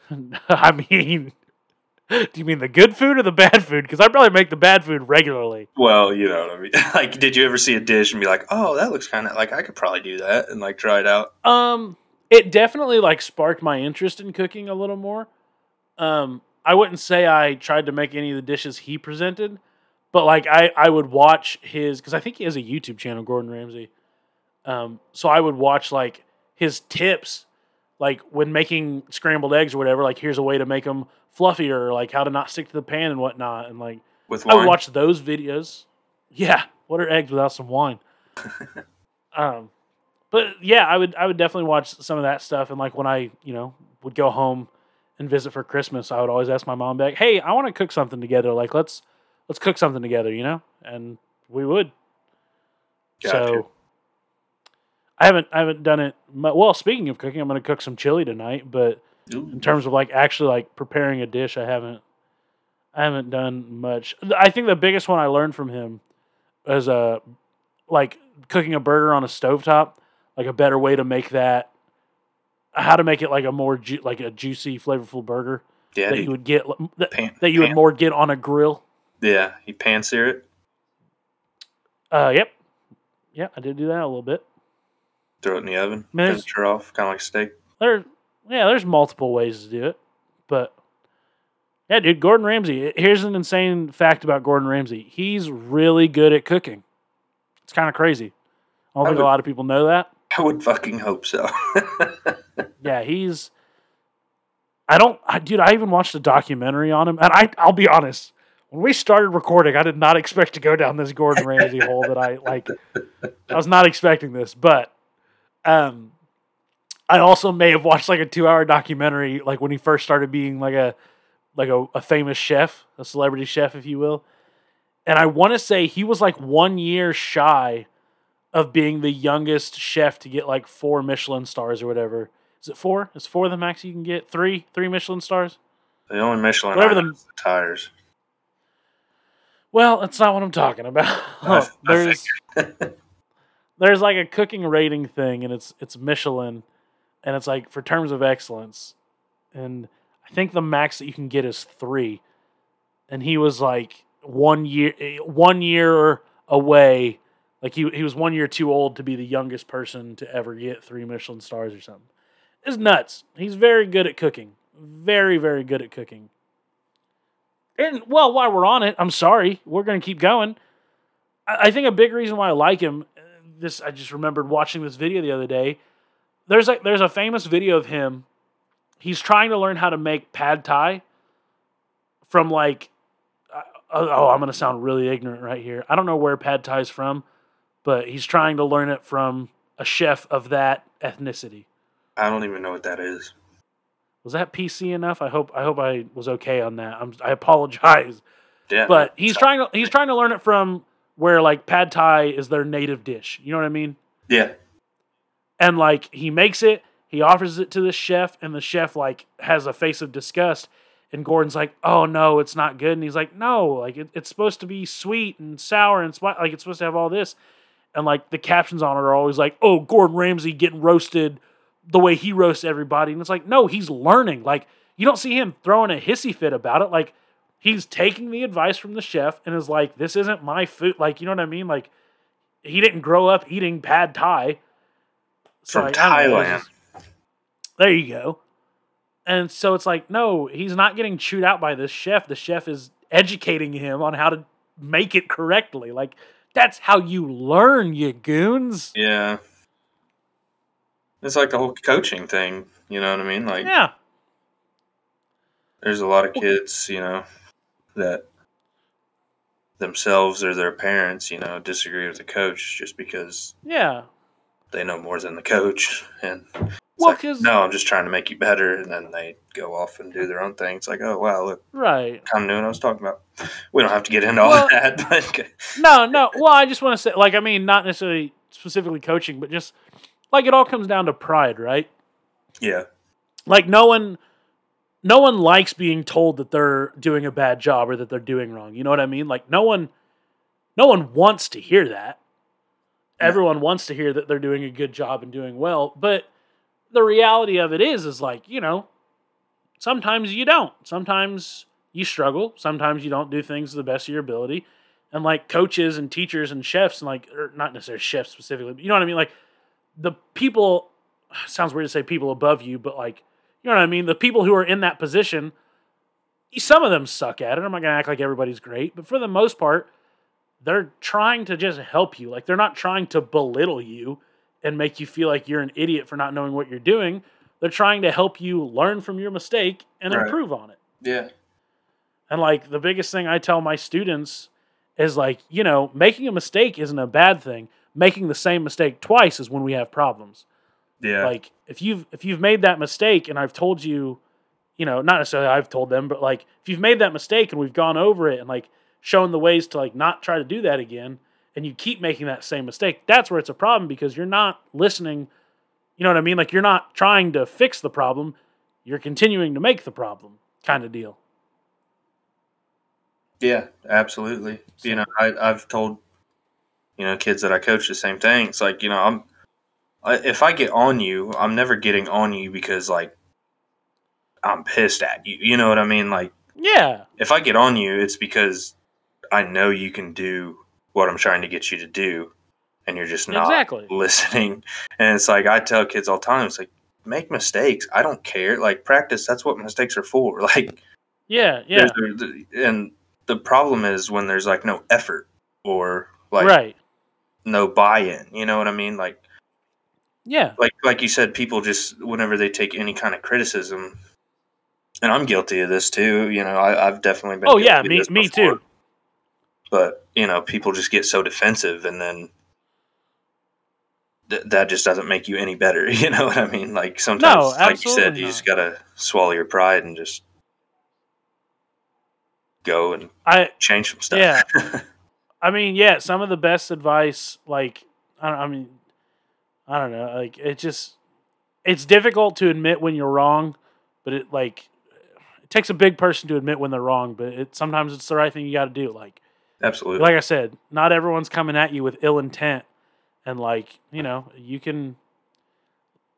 I mean, do you mean the good food or the bad food? Because I probably make the bad food regularly. Well, you know what I mean. like, did you ever see a dish and be like, "Oh, that looks kind of like I could probably do that," and like try it out? Um, it definitely like sparked my interest in cooking a little more. Um, I wouldn't say I tried to make any of the dishes he presented, but like I I would watch his because I think he has a YouTube channel, Gordon Ramsay. Um, so I would watch like his tips, like when making scrambled eggs or whatever. Like here's a way to make them fluffier, like how to not stick to the pan and whatnot, and like With I would watch those videos. Yeah, what are eggs without some wine? um, but yeah, I would I would definitely watch some of that stuff. And like when I you know would go home and visit for Christmas, I would always ask my mom back, "Hey, I want to cook something together. Like let's let's cook something together," you know, and we would. Gotcha. So I haven't I haven't done it. Well, speaking of cooking, I'm going to cook some chili tonight, but Ooh. in terms of like actually like preparing a dish i haven't i haven't done much i think the biggest one i learned from him was uh like cooking a burger on a stovetop like a better way to make that how to make it like a more ju- like a juicy flavorful burger yeah, that you would get that, pan, that you would more get on a grill yeah, he pan sear it, uh yep. Yeah i did do that a little bit. Throw it in the oven, her off, kind of like steak. there yeah there's multiple ways to do it but yeah dude gordon ramsay here's an insane fact about gordon ramsay. He's really good at cooking. It's kind of crazy. I don't I think a lot of people know that. I would fucking hope so. yeah he's i don't I, dude i even watched a documentary on him and i i'll be honest when we started recording i did not expect to go down this gordon ramsay hole that i like i was not expecting this but um i also may have watched like a two hour documentary like when he first started being like a like a, a famous chef a celebrity chef if you will and i want to say he was like one year shy of being the youngest chef to get like four Michelin stars or whatever. Is it four? Is four the max you can get? Three? Three Michelin stars? The only Michelin Whatever the- the tires. Well, that's not what I'm talking about. There's there's like a cooking rating thing, and it's it's Michelin, and it's like for terms of excellence, and I think the max that you can get is three, and he was like one year eh, one year away, like he he was one year too old to be the youngest person to ever get three Michelin stars or something. It's nuts. He's very good at cooking, very very good at cooking. And well, while we're on it, I'm sorry, we're gonna keep going. I I think a big reason why I like him. uh, This I just remembered watching this video the other day. There's there's a famous video of him. He's trying to learn how to make pad thai from like. uh, oh, I'm gonna sound really ignorant right here. I don't know where pad thai is from, but he's trying to learn it from a chef of that ethnicity. I don't even know what that is. Was that PC enough? I hope I hope I was okay on that. I'm, I apologize. Yeah, but he's trying to he's trying to learn it from where like pad thai is their native dish. You know what I mean? Yeah, And like he makes it, he offers it to the chef, and the chef like has a face of disgust. And Gordon's like, "Oh no, it's not good." And he's like, "No, like it, it's supposed to be sweet and sour and spi- like it's supposed to have all this." And like the captions on it are always like, "Oh, Gordon Ramsay getting roasted the way he roasts everybody." And it's like, no, he's learning. Like you don't see him throwing a hissy fit about it. Like he's taking the advice from the chef and is like, "This isn't my food." Like you know what I mean? Like he didn't grow up eating pad thai. So, From like, Thailand. there you go. And so it's like, no, he's not getting chewed out by this chef. The chef is educating him on how to make it correctly. Like that's how you learn, you goons. yeah. It's like the whole coaching thing. You know what I mean? Like, Yeah. there's a lot of kids, you know, that themselves or their parents, you know, disagree with the coach just because Yeah. they know more than the coach. And Well, like, no, I'm just trying to make you better. And then they go off and do their own thing. It's like, oh, wow, look, Right. kind of knew what I was talking about. We don't have to get into all that. But No, no. Well, I just want to say, like, I mean, not necessarily specifically coaching, but just like it all comes down to pride, right? yeah, Like, no one, no one likes being told that they're doing a bad job or that they're doing wrong. You know what I mean? Like, no one, no one wants to hear that. No. Everyone wants to hear that they're doing a good job and doing well, but the reality of it is, is like, you know, sometimes you don't. Sometimes you struggle. Sometimes you don't do things to the best of your ability. And like coaches and teachers and chefs, and like, or not necessarily chefs specifically, but you know what I mean? Like, the people, sounds weird to say people above you, but like, you know what I mean? The people who are in that position, some of them suck at it. I'm not to act like everybody's great, but for the most part, they're trying to just help you. Like, they're not trying to belittle you and make you feel like you're an idiot for not knowing what you're doing. They're trying to help you learn from your mistake and Right. improve on it. yeah, And like the biggest thing I tell my students is like, you know, making a mistake isn't a bad thing. Making the same mistake twice is when we have problems. yeah, Like if you've if you've made that mistake and I've told you, you know, not necessarily I've told them, but like if you've made that mistake and we've gone over it and like shown the ways to like not try to do that again and you keep making that same mistake, that's where it's a problem because you're not listening. You know what I mean? Like you're not trying to fix the problem, you're continuing to make the problem kind of deal. yeah, absolutely. You know, I, I've told you know kids that I coach the same thing. It's like you know, I'm I, if I get on you, I'm never getting on you because like I'm pissed at you. You know what I mean? Like Yeah. if I get on you, it's because I know you can do what I'm trying to get you to do, and you're just not Exactly. listening. And it's like I tell kids all the time, it's like make mistakes. I don't care. Like practice. That's what mistakes are for. Like Yeah, yeah. and the problem is when there's like no effort or like right. No buy-in. You know what I mean? Like Yeah. like like you said, people just whenever they take any kind of criticism, and I'm guilty of this too. You know, I, I've definitely been. Oh yeah, me me before. too. But you know, people just get so defensive, and then th- that just doesn't make you any better. You know what I mean? Like sometimes, like you said, absolutely you just gotta swallow your pride and just go and I change some stuff. Yeah. I mean, yeah, some of the best advice, like I, I mean, I don't know. Like it just, it's difficult to admit when you're wrong, but it like it takes a big person to admit when they're wrong. But it sometimes it's the right thing you got to do. Like Absolutely. like I said, not everyone's coming at you with ill intent, and like you know, you can.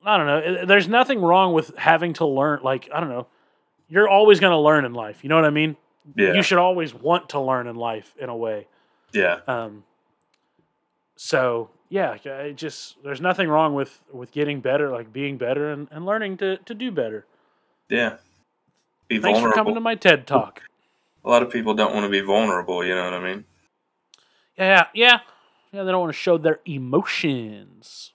I don't know. There's nothing wrong with having to learn. Like I don't know, you're always going to learn in life. You know what I mean? yeah. You should always want to learn in life in a way. Yeah. Um, so yeah, it just there's nothing wrong with with getting better, like being better and, and learning to to do better. Yeah. Be Thanks vulnerable. for coming to my TED talk. A lot of people don't want to be vulnerable. You know what I mean? Yeah, yeah, yeah. They don't want to show their emotions.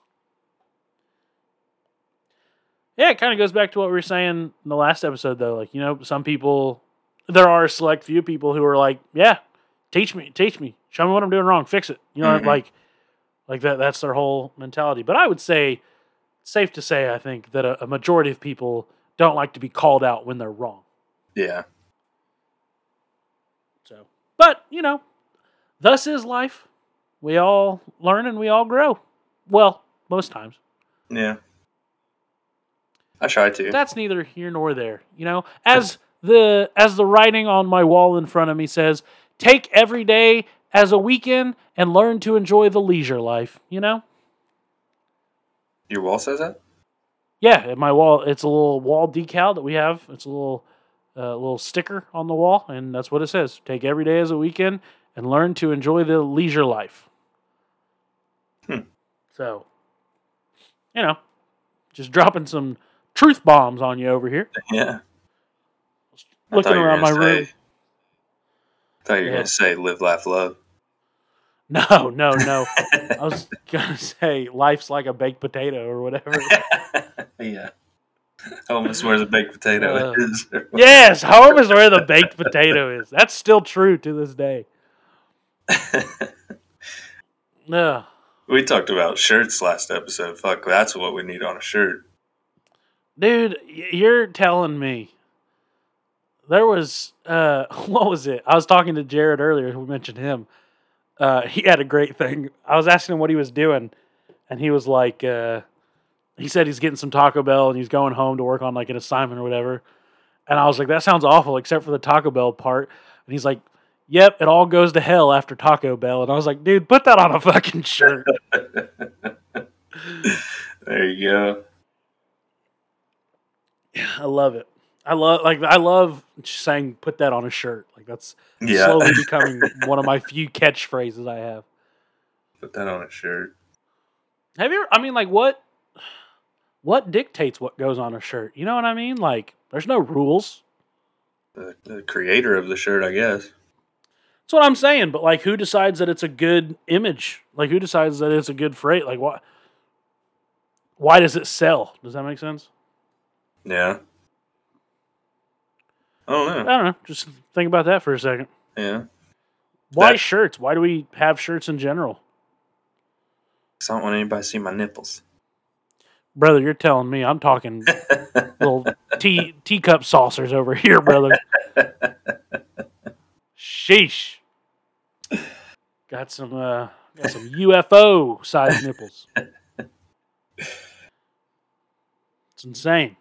Yeah, it kind of goes back to what we were saying in the last episode, though. Like, you know, some people, there are a select few people who are like, "Yeah, teach me, teach me, show me what I'm doing wrong, fix it." You know, Mhm. like, like that. That's their whole mentality. But I would say, safe to say, I think that a, a majority of people don't like to be called out when they're wrong. Yeah. So, but you know, thus is life. We all learn and we all grow. Well, most times. Yeah. I try to. That's neither here nor there. You know, as the as the writing on my wall in front of me says, take every day as a weekend and learn to enjoy the leisure life. You know. Your wall says that? Yeah, my wall, it's a little wall decal that we have. It's a little uh, little sticker on the wall, and that's what it says. Take every day as a weekend and learn to enjoy the leisure life. Hmm. So, you know, just dropping some truth bombs on you over here. Yeah. Looking thought you were around my gonna room. I thought you were Yeah. going to say live, laugh, love. No, no, no. I was gonna say life's like a baked potato or whatever. yeah. Home is where the baked potato Uh, is. yes, home is where the baked potato is. That's still true to this day. No. we talked about shirts last episode. Fuck, that's what we need on a shirt. Dude, you're telling me there was uh what was it? I was talking to Jared earlier, who mentioned him. Uh he had a great thing. I was asking him what he was doing, and he was like uh he said he's getting some Taco Bell and he's going home to work on like an assignment or whatever. And I was like, that sounds awful, except for the Taco Bell part. And he's like, Yep, it all goes to hell after Taco Bell. And I was like, dude, put that on a fucking shirt. There you go. I love it. I love like I love saying put that on a shirt. Like that's Yeah. slowly becoming one of my few catchphrases I have. Put that on a shirt. Have you ever, I mean like what what dictates what goes on a shirt? You know what I mean? Like there's no rules. The, the creator of the shirt, I guess. That's what I'm saying, but like who decides that it's a good image? Like who decides that it's a good freight? Like what why does it sell? Does that make sense? Yeah. I don't know. I don't know. Just think about that for a second. Yeah. Why That- shirts? Why do we have shirts in general? 'Cause I don't want anybody to see my nipples. Brother, you're telling me I'm talking little tea teacup saucers over here, brother. Sheesh. Got some uh got some UFO sized nipples. It's insane.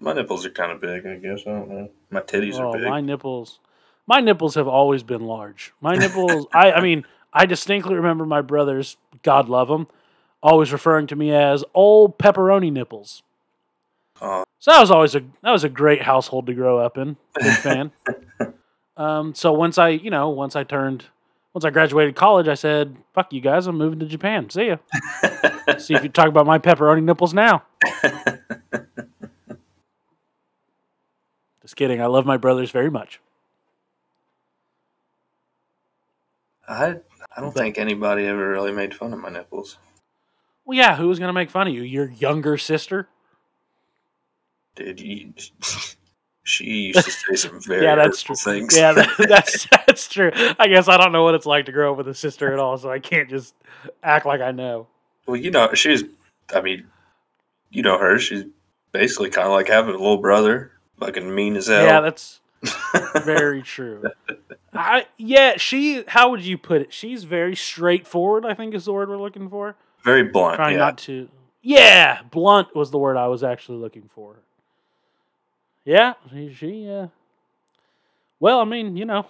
My nipples are kind of big, I guess. I don't know. My titties Oh, are big. my nipples. My nipples have always been large. My nipples I I mean, I distinctly remember my brothers, God love them, always referring to me as old pepperoni nipples. Oh, So that was always a that was a great household to grow up in. Big fan. um, so once I, you know, once I turned, once I graduated college, I said, "Fuck you guys, I'm moving to Japan. See ya. See if you talk about my pepperoni nipples now." Just kidding. I love my brothers very much. I I don't think anybody ever really made fun of my nipples. Well, yeah, who was gonna make fun of you? Your younger sister? Dude, you, she used to say some very yeah, that's true. things. Yeah, that, that's that's true. I guess I don't know what it's like to grow up with a sister at all, so I can't just act like I know. well, you know, she's. I mean, you know her. She's basically kind of like having a little brother, fucking mean as hell. Yeah, that's very true. I yeah, she. How would you put it? She's very straightforward. I think is the word we're looking for. Very blunt. Trying yeah. not to. Yeah, blunt was the word I was actually looking for. Yeah, she. she uh, well, I mean, you know,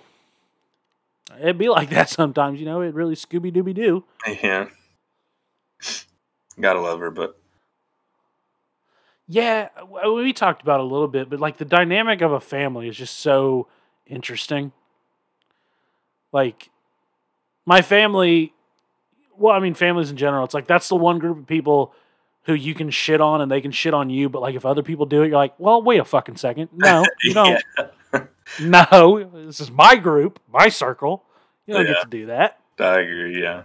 it'd be like that sometimes. You know, it really Scooby Dooby Doo. Yeah. Gotta love her, but Yeah, we talked about it a little bit, but like the dynamic of a family is just so interesting. Like my family, well, I mean, families in general, it's like that's the one group of people who you can shit on and they can shit on you, but like if other people do it, you're like, well, wait a fucking second. No, you don't. No, this is my group, my circle. You don't Yeah. get to do that. I agree. Yeah.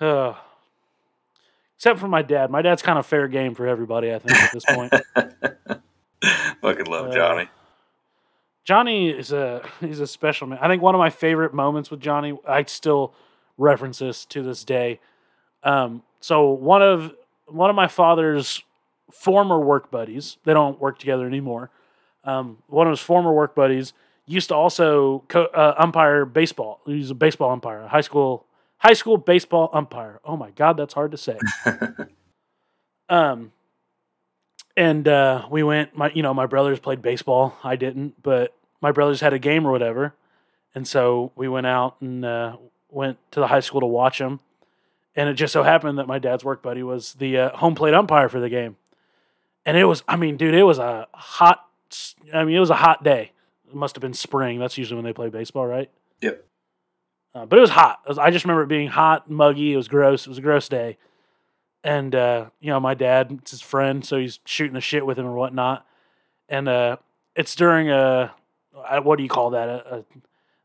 Uh, except for my dad. My dad's kind of fair game for everybody, I think, at this point. Fucking love Uh, Johnny. Johnny is a he's a special man. I think one of my favorite moments with Johnny, I still reference this to this day. Um, so one of one of my father's former work buddies, they don't work together anymore. Um, one of his former work buddies used to also co- uh, umpire baseball. He was a baseball umpire, a high school high school baseball umpire. Oh my god, that's hard to say. Um, and uh, we went. My, you know, my brothers played baseball. I didn't, but my brothers had a game or whatever, and so we went out and uh, went to the high school to watch them. And it just so happened that my dad's work buddy was the uh, home plate umpire for the game, and it was. I mean, dude, it was a hot. I mean, it was a hot day. It must have been spring. That's usually when they play baseball, right? Yep. Uh, but it was hot. It was- I just remember it being hot, muggy. It was gross. It was a gross day. And uh, you know, my dad, it's his friend, so he's shooting the shit with him or whatnot. And uh, it's during a uh, what do you call that? A, a,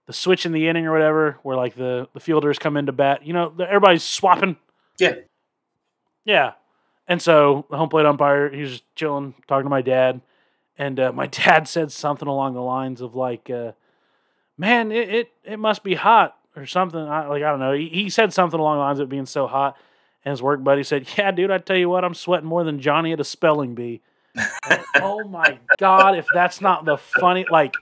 the switch in the inning or whatever, where like the the fielders come into bat. You know, the, everybody's swapping. Yeah. Yeah. And so the home plate umpire, he was just chilling, talking to my dad, and uh, my dad said something along the lines of like, uh, "Man, it, it it must be hot or something." I, like I don't know. He, he said something along the lines of it being so hot, and his work buddy said, "Yeah, dude, I tell you what, I'm sweating more than Johnny at a spelling bee." And, oh my god, if that's not the funny like.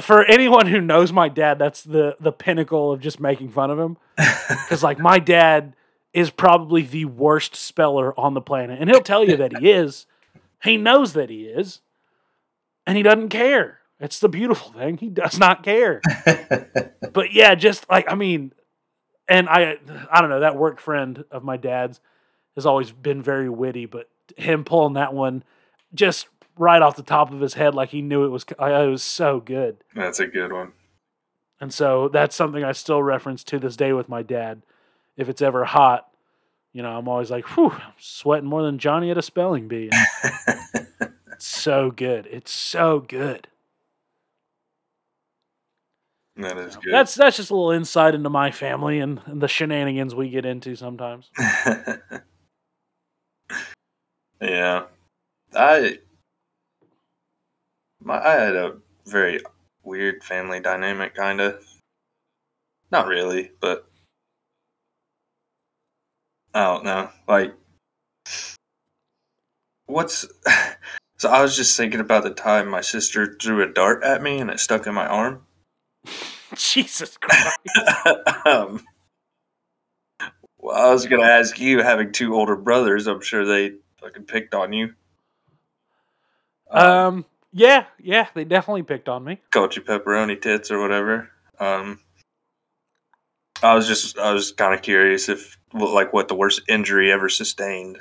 For anyone who knows my dad, that's the the pinnacle of just making fun of him. Because like my dad is probably the worst speller on the planet. And he'll tell you that he is. He knows that he is. And he doesn't care. It's the beautiful thing. He does not care. but yeah, just like I mean, and I I don't know, that work friend of my dad's has always been very witty, but him pulling that one just right off the top of his head like he knew it was it was so good. That's a good one. And so that's something I still reference to this day with my dad. If it's ever hot, you know, I'm always like, whew, I'm sweating more than Johnny at a spelling bee. it's so good. It's so good. That is good. That's that's just a little insight into my family and, and the shenanigans we get into sometimes. yeah. I my I had a very weird family dynamic kind of. Not really, but I don't know. Like what's so I was just thinking about the time my sister threw a dart at me and it stuck in my arm. Jesus Christ. um, well, I was gonna ask you, having two older brothers, I'm sure they fucking picked on you. Um, Um, yeah, yeah, they definitely picked on me. called you pepperoni tits or whatever. Um, I was just, I was kind of curious if, like, what the worst injury ever sustained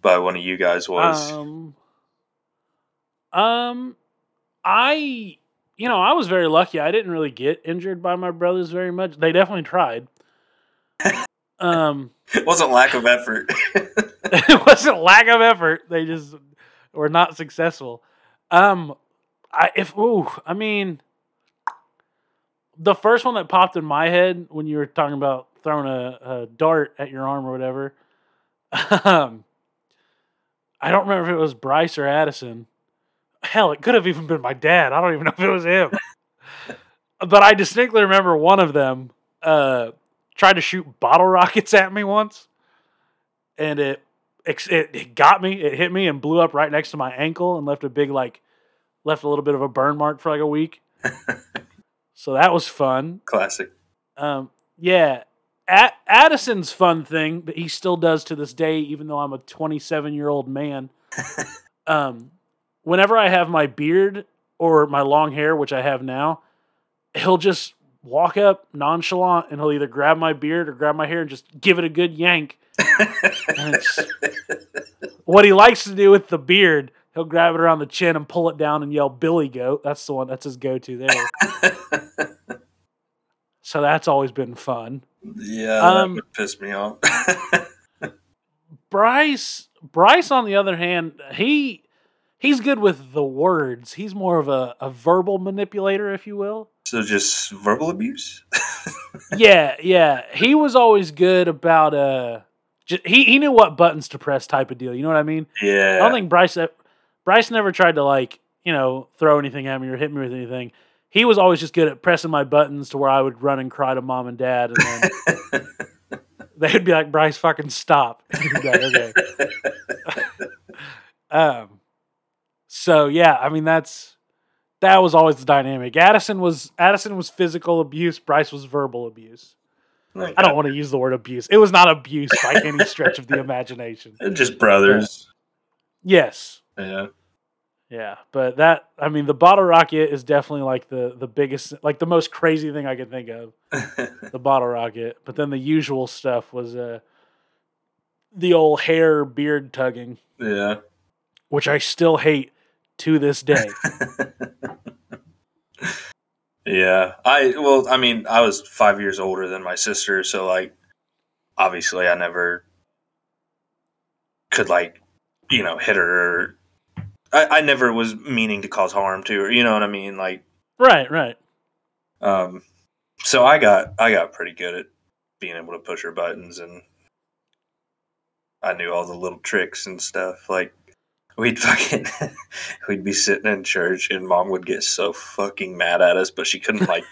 by one of you guys was. Um, um, I, you know, I was very lucky. I didn't really get injured by my brothers very much. They definitely tried. um, it wasn't lack of effort. it wasn't lack of effort. They just were not successful. Um, I if ooh, I mean, the first one that popped in my head when you were talking about throwing a, a dart at your arm or whatever. Um, I don't remember if it was Bryce or Addison. Hell, it could have even been my dad. I don't even know if it was him. but I distinctly remember one of them uh, tried to shoot bottle rockets at me once, and it, it it got me. It hit me and blew up right next to my ankle and left a big like left a little bit of a burn mark for like a week. so that was fun. Classic. Um, yeah, Ad- Addison's fun thing that he still does to this day, even though I'm a 27 year old man. um, whenever I have my beard or my long hair, which I have now, he'll just walk up nonchalant and he'll either grab my beard or grab my hair and just give it a good yank. What he likes to do with the beard, he'll grab it around the chin and pull it down and yell "Billy Goat." That's the one. That's his go-to there. so that's always been fun. yeah, Um, that would piss me off. Bryce, Bryce, on the other hand, he he's good with the words. He's more of a, a verbal manipulator, if you will. so just verbal abuse. yeah, yeah. He was always good about uh, just, he he knew what buttons to press, type of deal. You know what I mean? yeah, I don't think Bryce Bryce never tried to like you know throw anything at me or hit me with anything. He was always just good at pressing my buttons to where I would run and cry to mom and dad, and then they'd be like, "Bryce, fucking stop." Like, okay. um. So yeah, I mean that's that was always the dynamic. Addison was Addison was physical abuse. Bryce was verbal abuse. I don't want to use the word abuse. It was not abuse by any stretch of the imagination. just brothers. Yes. Yeah. Yeah, but that I mean the bottle rocket is definitely like the the biggest like the most crazy thing I could think of. The bottle rocket, but then the usual stuff was uh the old hair beard tugging, yeah. which I still hate to this day. Yeah. I well, I mean, I was five years older than my sister, so like obviously I never could like, you know, hit her or I, I never was meaning to cause harm to her, you know what I mean? Like right, right. um so I got I got pretty good at being able to push her buttons and I knew all the little tricks and stuff. Like we'd fucking we'd be sitting in church and mom would get so fucking mad at us, but she couldn't like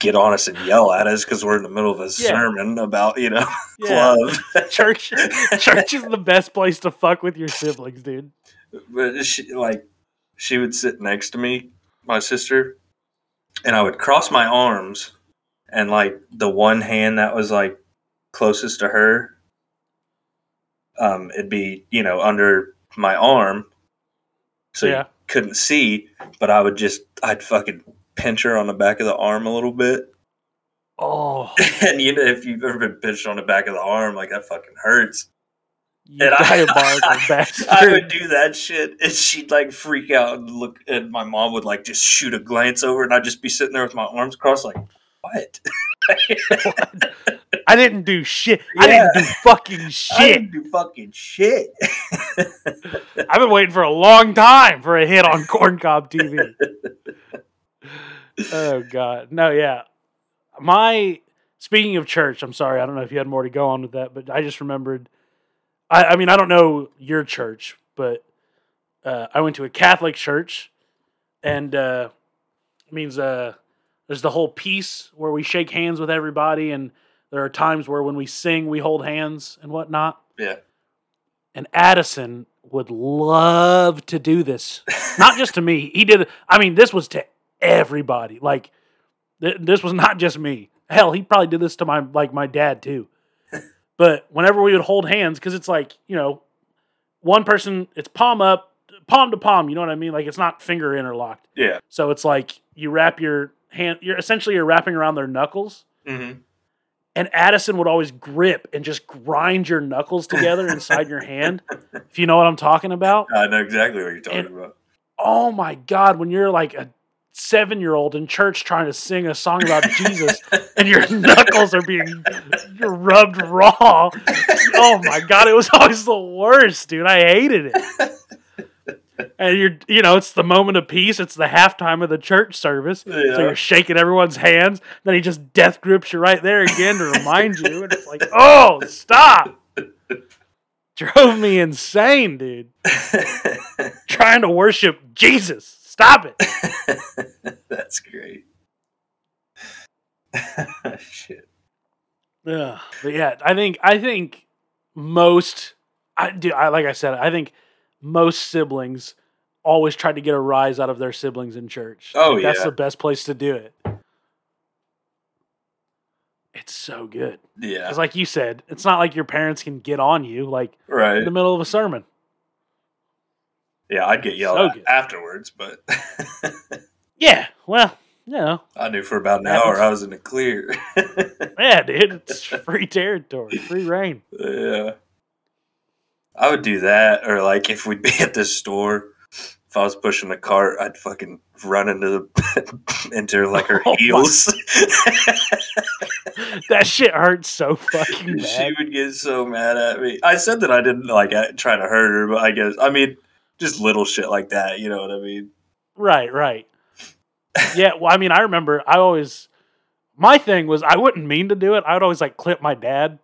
get on us and yell at us because we're in the middle of a Yeah. sermon about you know Yeah. love. Church church is the best place to fuck with your siblings, dude. but she like she would sit next to me, my sister, and I would cross my arms, and like the one hand that was like closest to her, um, it'd be you know under my arm, so Yeah. you couldn't see, but I would just I'd fucking pinch her on the back of the arm a little bit, Oh, and you know if you've ever been pinched on the back of the arm, like that fucking hurts. you And I- bastard. I would do that shit, and she'd like freak out and look, and my mom would like just shoot a glance over, and I'd just be sitting there with my arms crossed, like, what? I didn't do shit. I didn't do fucking shit. I didn't do fucking shit. I've been waiting for a long time for a hit on Corncob TV. oh god, no, yeah. My speaking of church, I'm sorry, I don't know if you had more to go on with that, but I just remembered. I, I mean, I don't know your church, but uh, I went to a Catholic church, and uh, it means uh, there's the whole piece where we shake hands with everybody, and there are times where when we sing, we hold hands and whatnot yeah, and Addison would love to do this. Not just to me. He did. I mean, this was to everybody. Like, th- this was not just me. Hell, he probably did this to my like my dad too. But whenever we would hold hands, because it's like you know, one person, it's palm up, palm to palm. You know what I mean? Like it's not finger interlocked. yeah. So it's like you wrap your hand. You're essentially you're wrapping around their knuckles Mm-hmm. And Addison would always grip and just grind your knuckles together inside your hand. If you know what I'm talking about. I know exactly what you're talking And- about. Oh my God, when you're like a seven year old in church trying to sing a song about Jesus and your knuckles are being you're rubbed raw. Oh my God, it was always the worst, dude. I hated it. And you're, you know, it's the moment of peace. It's the halftime of the church service. So you're shaking everyone's hands. Then he just death grips you right there again to remind you. And it's like, oh, stop. Drove me insane, dude. Trying to worship Jesus. Stop it. That's great. Shit. Yeah. But yeah, I think I think most I do I like I said, I think most siblings always try to get a rise out of their siblings in church. Oh, Like, That's the best place to do it. It's so good. Yeah. Because, like you said, it's not like your parents can get on you like right. in the middle of a sermon. Yeah, I'd get yelled So at afterwards, but Yeah. Well, you know, I knew for about an Happens. hour I was in the clear. yeah, dude, it's free territory, free rein. yeah. I would do that, or like if we'd be at the store, if I was pushing the cart, I'd fucking run into the into like her Oh heels. That shit hurts so fucking she would get so mad at me. I said that I didn't like uh, try to hurt her, but I guess I mean just little shit like that. You know what I mean? Right, right. Yeah, well, I mean, I remember I always my thing was I wouldn't mean to do it. I would always like clip my dad,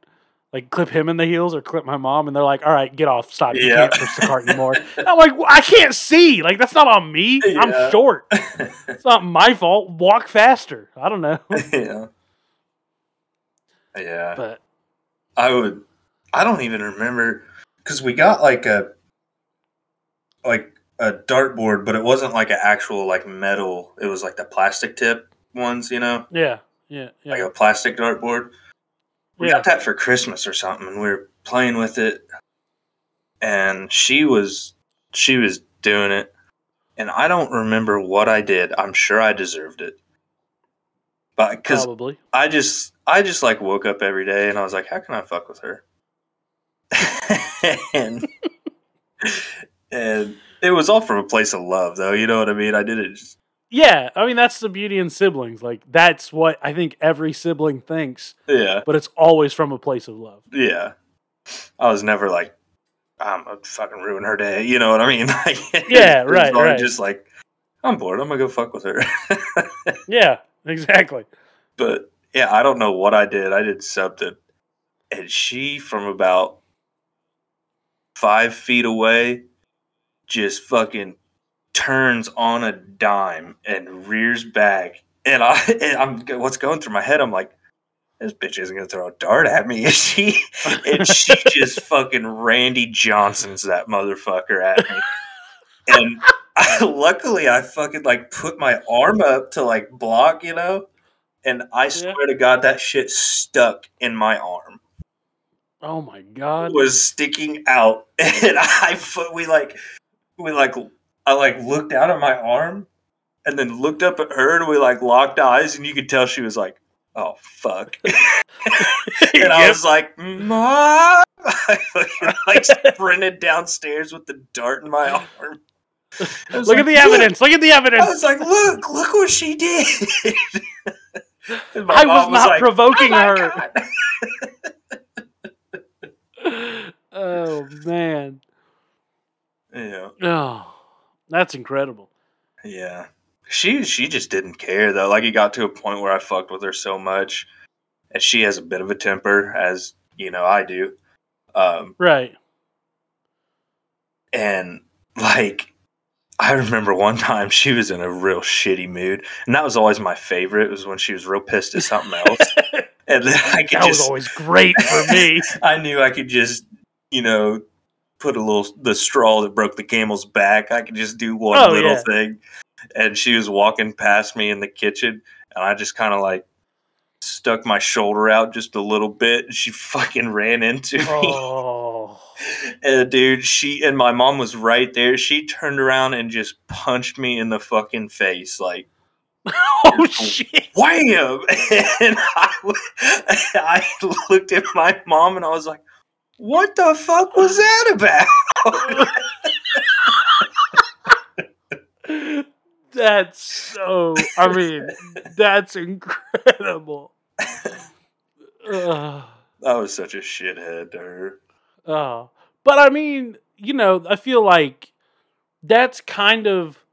like clip him in the heels or clip my mom, and they're like, "All right, get off, stop, you Yeah. can't push the cart anymore." I'm like, well, I can't see. Like that's not on me. Yeah. I'm short. It's not my fault. Walk faster. I don't know, yeah. Yeah. but I would. I don't even remember because we got like a like a dartboard, but it wasn't like an actual like metal. It was like the plastic tip ones, you know, yeah, yeah, yeah. like a plastic dartboard. We yeah. got that for Christmas or something, and we were playing with it. And she was she was doing it, and I don't remember what I did. I'm sure I deserved it, but because Probably. I just I just like woke up every day and I was like, how can I fuck with her? and and it was all from a place of love, though. You know what I mean? I did it. Just, Yeah, I mean that's the beauty in siblings. Like that's what I think every sibling thinks, yeah, but it's always from a place of love. yeah. I was never like, I'm gonna fucking ruin her day. You know what I mean? Like, Yeah, right, right. Just like, I'm bored. I'm gonna go fuck with her. Yeah, exactly. but yeah, I don't know what I did. I did something, and she from about five feet away just fucking turns on a dime and rears back. And I, and I'm what's going through my head. I'm like, this bitch isn't gonna throw a dart at me, is she? And she just fucking Randy Johnson's that motherfucker at me. And I, luckily, I fucking like put my arm up to like block, you know. And I swear to God, that shit stuck in my arm Oh my god. was sticking out, and I we like we like I like looked down at my arm, and then looked up at her, and we like locked eyes, and you could tell she was like, "Oh fuck," and I was like, "Mom!" I fucking, like sprinted downstairs with the dart in my arm. Look like, at the evidence. Look at the evidence. I was like, "Look, look what she did." I was not like, provoking "Oh her. Oh man. Yeah. Oh, that's incredible. Yeah. She she just didn't care though. Like it got to a point where I fucked with her so much. And she has a bit of a temper, as you know, I do. Um Right. and like I remember one time she was in a real shitty mood. And that was always my favorite, was when she was real pissed at something else. and then I could That was always great for me. I knew I could just, you know, put a little the straw that broke the camel's back. I could just do one Oh, little yeah. thing. And she was walking past me in the kitchen, and I just kind of like stuck my shoulder out just a little bit. And she fucking ran into me. oh. And dude, she and my mom was right there. She turned around and just punched me in the fucking face, like oh shit. wham! And I looked at my mom and I was like, "What the fuck was that about?" That's so. I mean, that's incredible. Ugh. I was such a shithead to her. Oh, but I mean, you know, I feel like that's kind of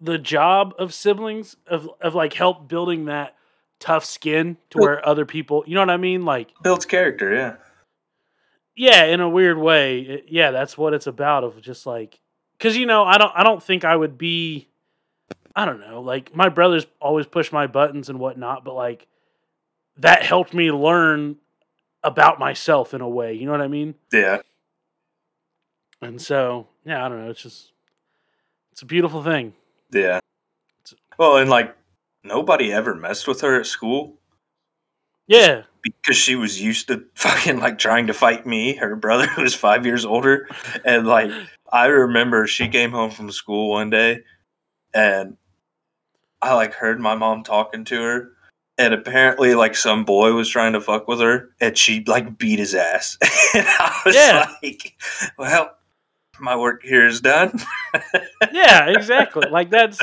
the job of siblings of of like help building that tough skin to where other people, you know what I mean? Like, Builds character, yeah. Yeah, in a weird way, it- yeah, that's what it's about. Of just like, because you know, I don't, I don't think I would be, I don't know, like my brothers always push my buttons and whatnot, but like that helped me learn about myself in a way. You know what I mean? Yeah. And so, yeah, I don't know. It's just, it's a beautiful thing. Yeah. Well, and like nobody ever messed with her at school. Yeah. because she was used to fucking like trying to fight me, her brother who was five years older. And like, I remember she came home from school one day and I like heard my mom talking to her. And apparently, like some boy was trying to fuck with her, and she like beat his ass. and I was Yeah. like, "Well, my work here is done." yeah, exactly. Like that's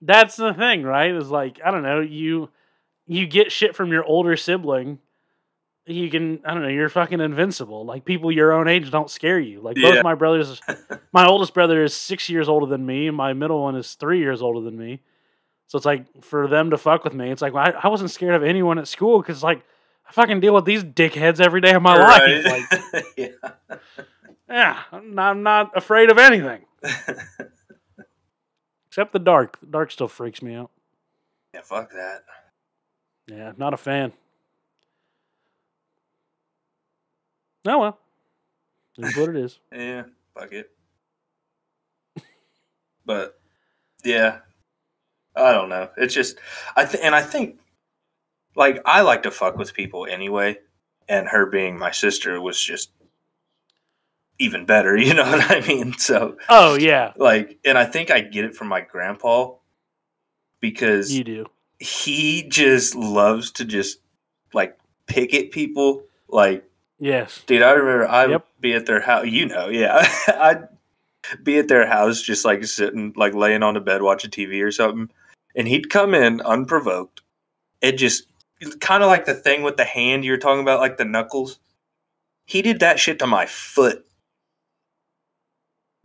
that's the thing, right? Is like I don't know, you you get shit from your older sibling. You can I don't know, you're fucking invincible. Like people your own age don't scare you. Like both Yeah. my brothers my oldest brother is six years older than me, and my middle one is three years older than me. So it's like for them to fuck with me, it's like well, I, I wasn't scared of anyone at school because like I fucking deal with these dickheads every day of my life. Like, yeah. yeah, I'm not, I'm not afraid of anything except the dark. The dark still freaks me out. yeah, fuck that. Yeah, not a fan. Oh well. It's what it is. Yeah, fuck it. but yeah, I don't know. It's just I th- and I think like I like to fuck with people anyway, and her being my sister was just even better. You know what I mean? So Oh yeah, like, and I think I get it from my grandpa because you do. He just loves to just like pick at people like Yes. Dude, I remember I would Yep. be at their house. You know, yeah, I'd be at their house, just like sitting, like laying on the bed watching TV or something, and he'd come in unprovoked. It just kind of like the thing with the hand you were talking about, like the knuckles. He did that shit to my foot.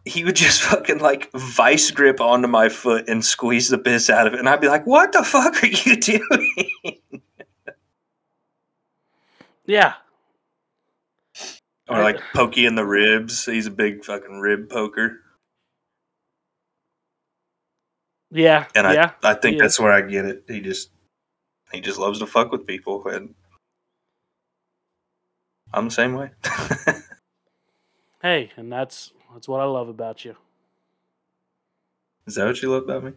He would just fucking like vice grip onto my foot and squeeze the piss out of it, and I'd be like, "What the fuck are you doing?" Yeah. or like poke you in the ribs. He's a big fucking rib poker. Yeah. and I, yeah. I think that's where I get it. He just he just loves to fuck with people, and I'm the same way. Hey, and that's that's what I love about you. Is that what you love about me?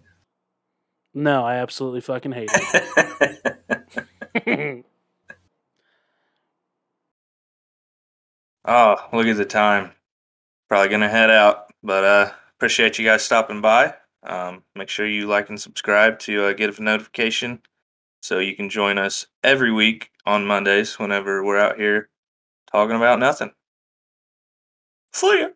No, I absolutely fucking hate it. oh, look at the time. Probably gonna head out, but uh, appreciate you guys stopping by. Um, make sure you like and subscribe to uh, get a notification so you can join us every week on Mondays whenever we're out here talking about nothing. See ya.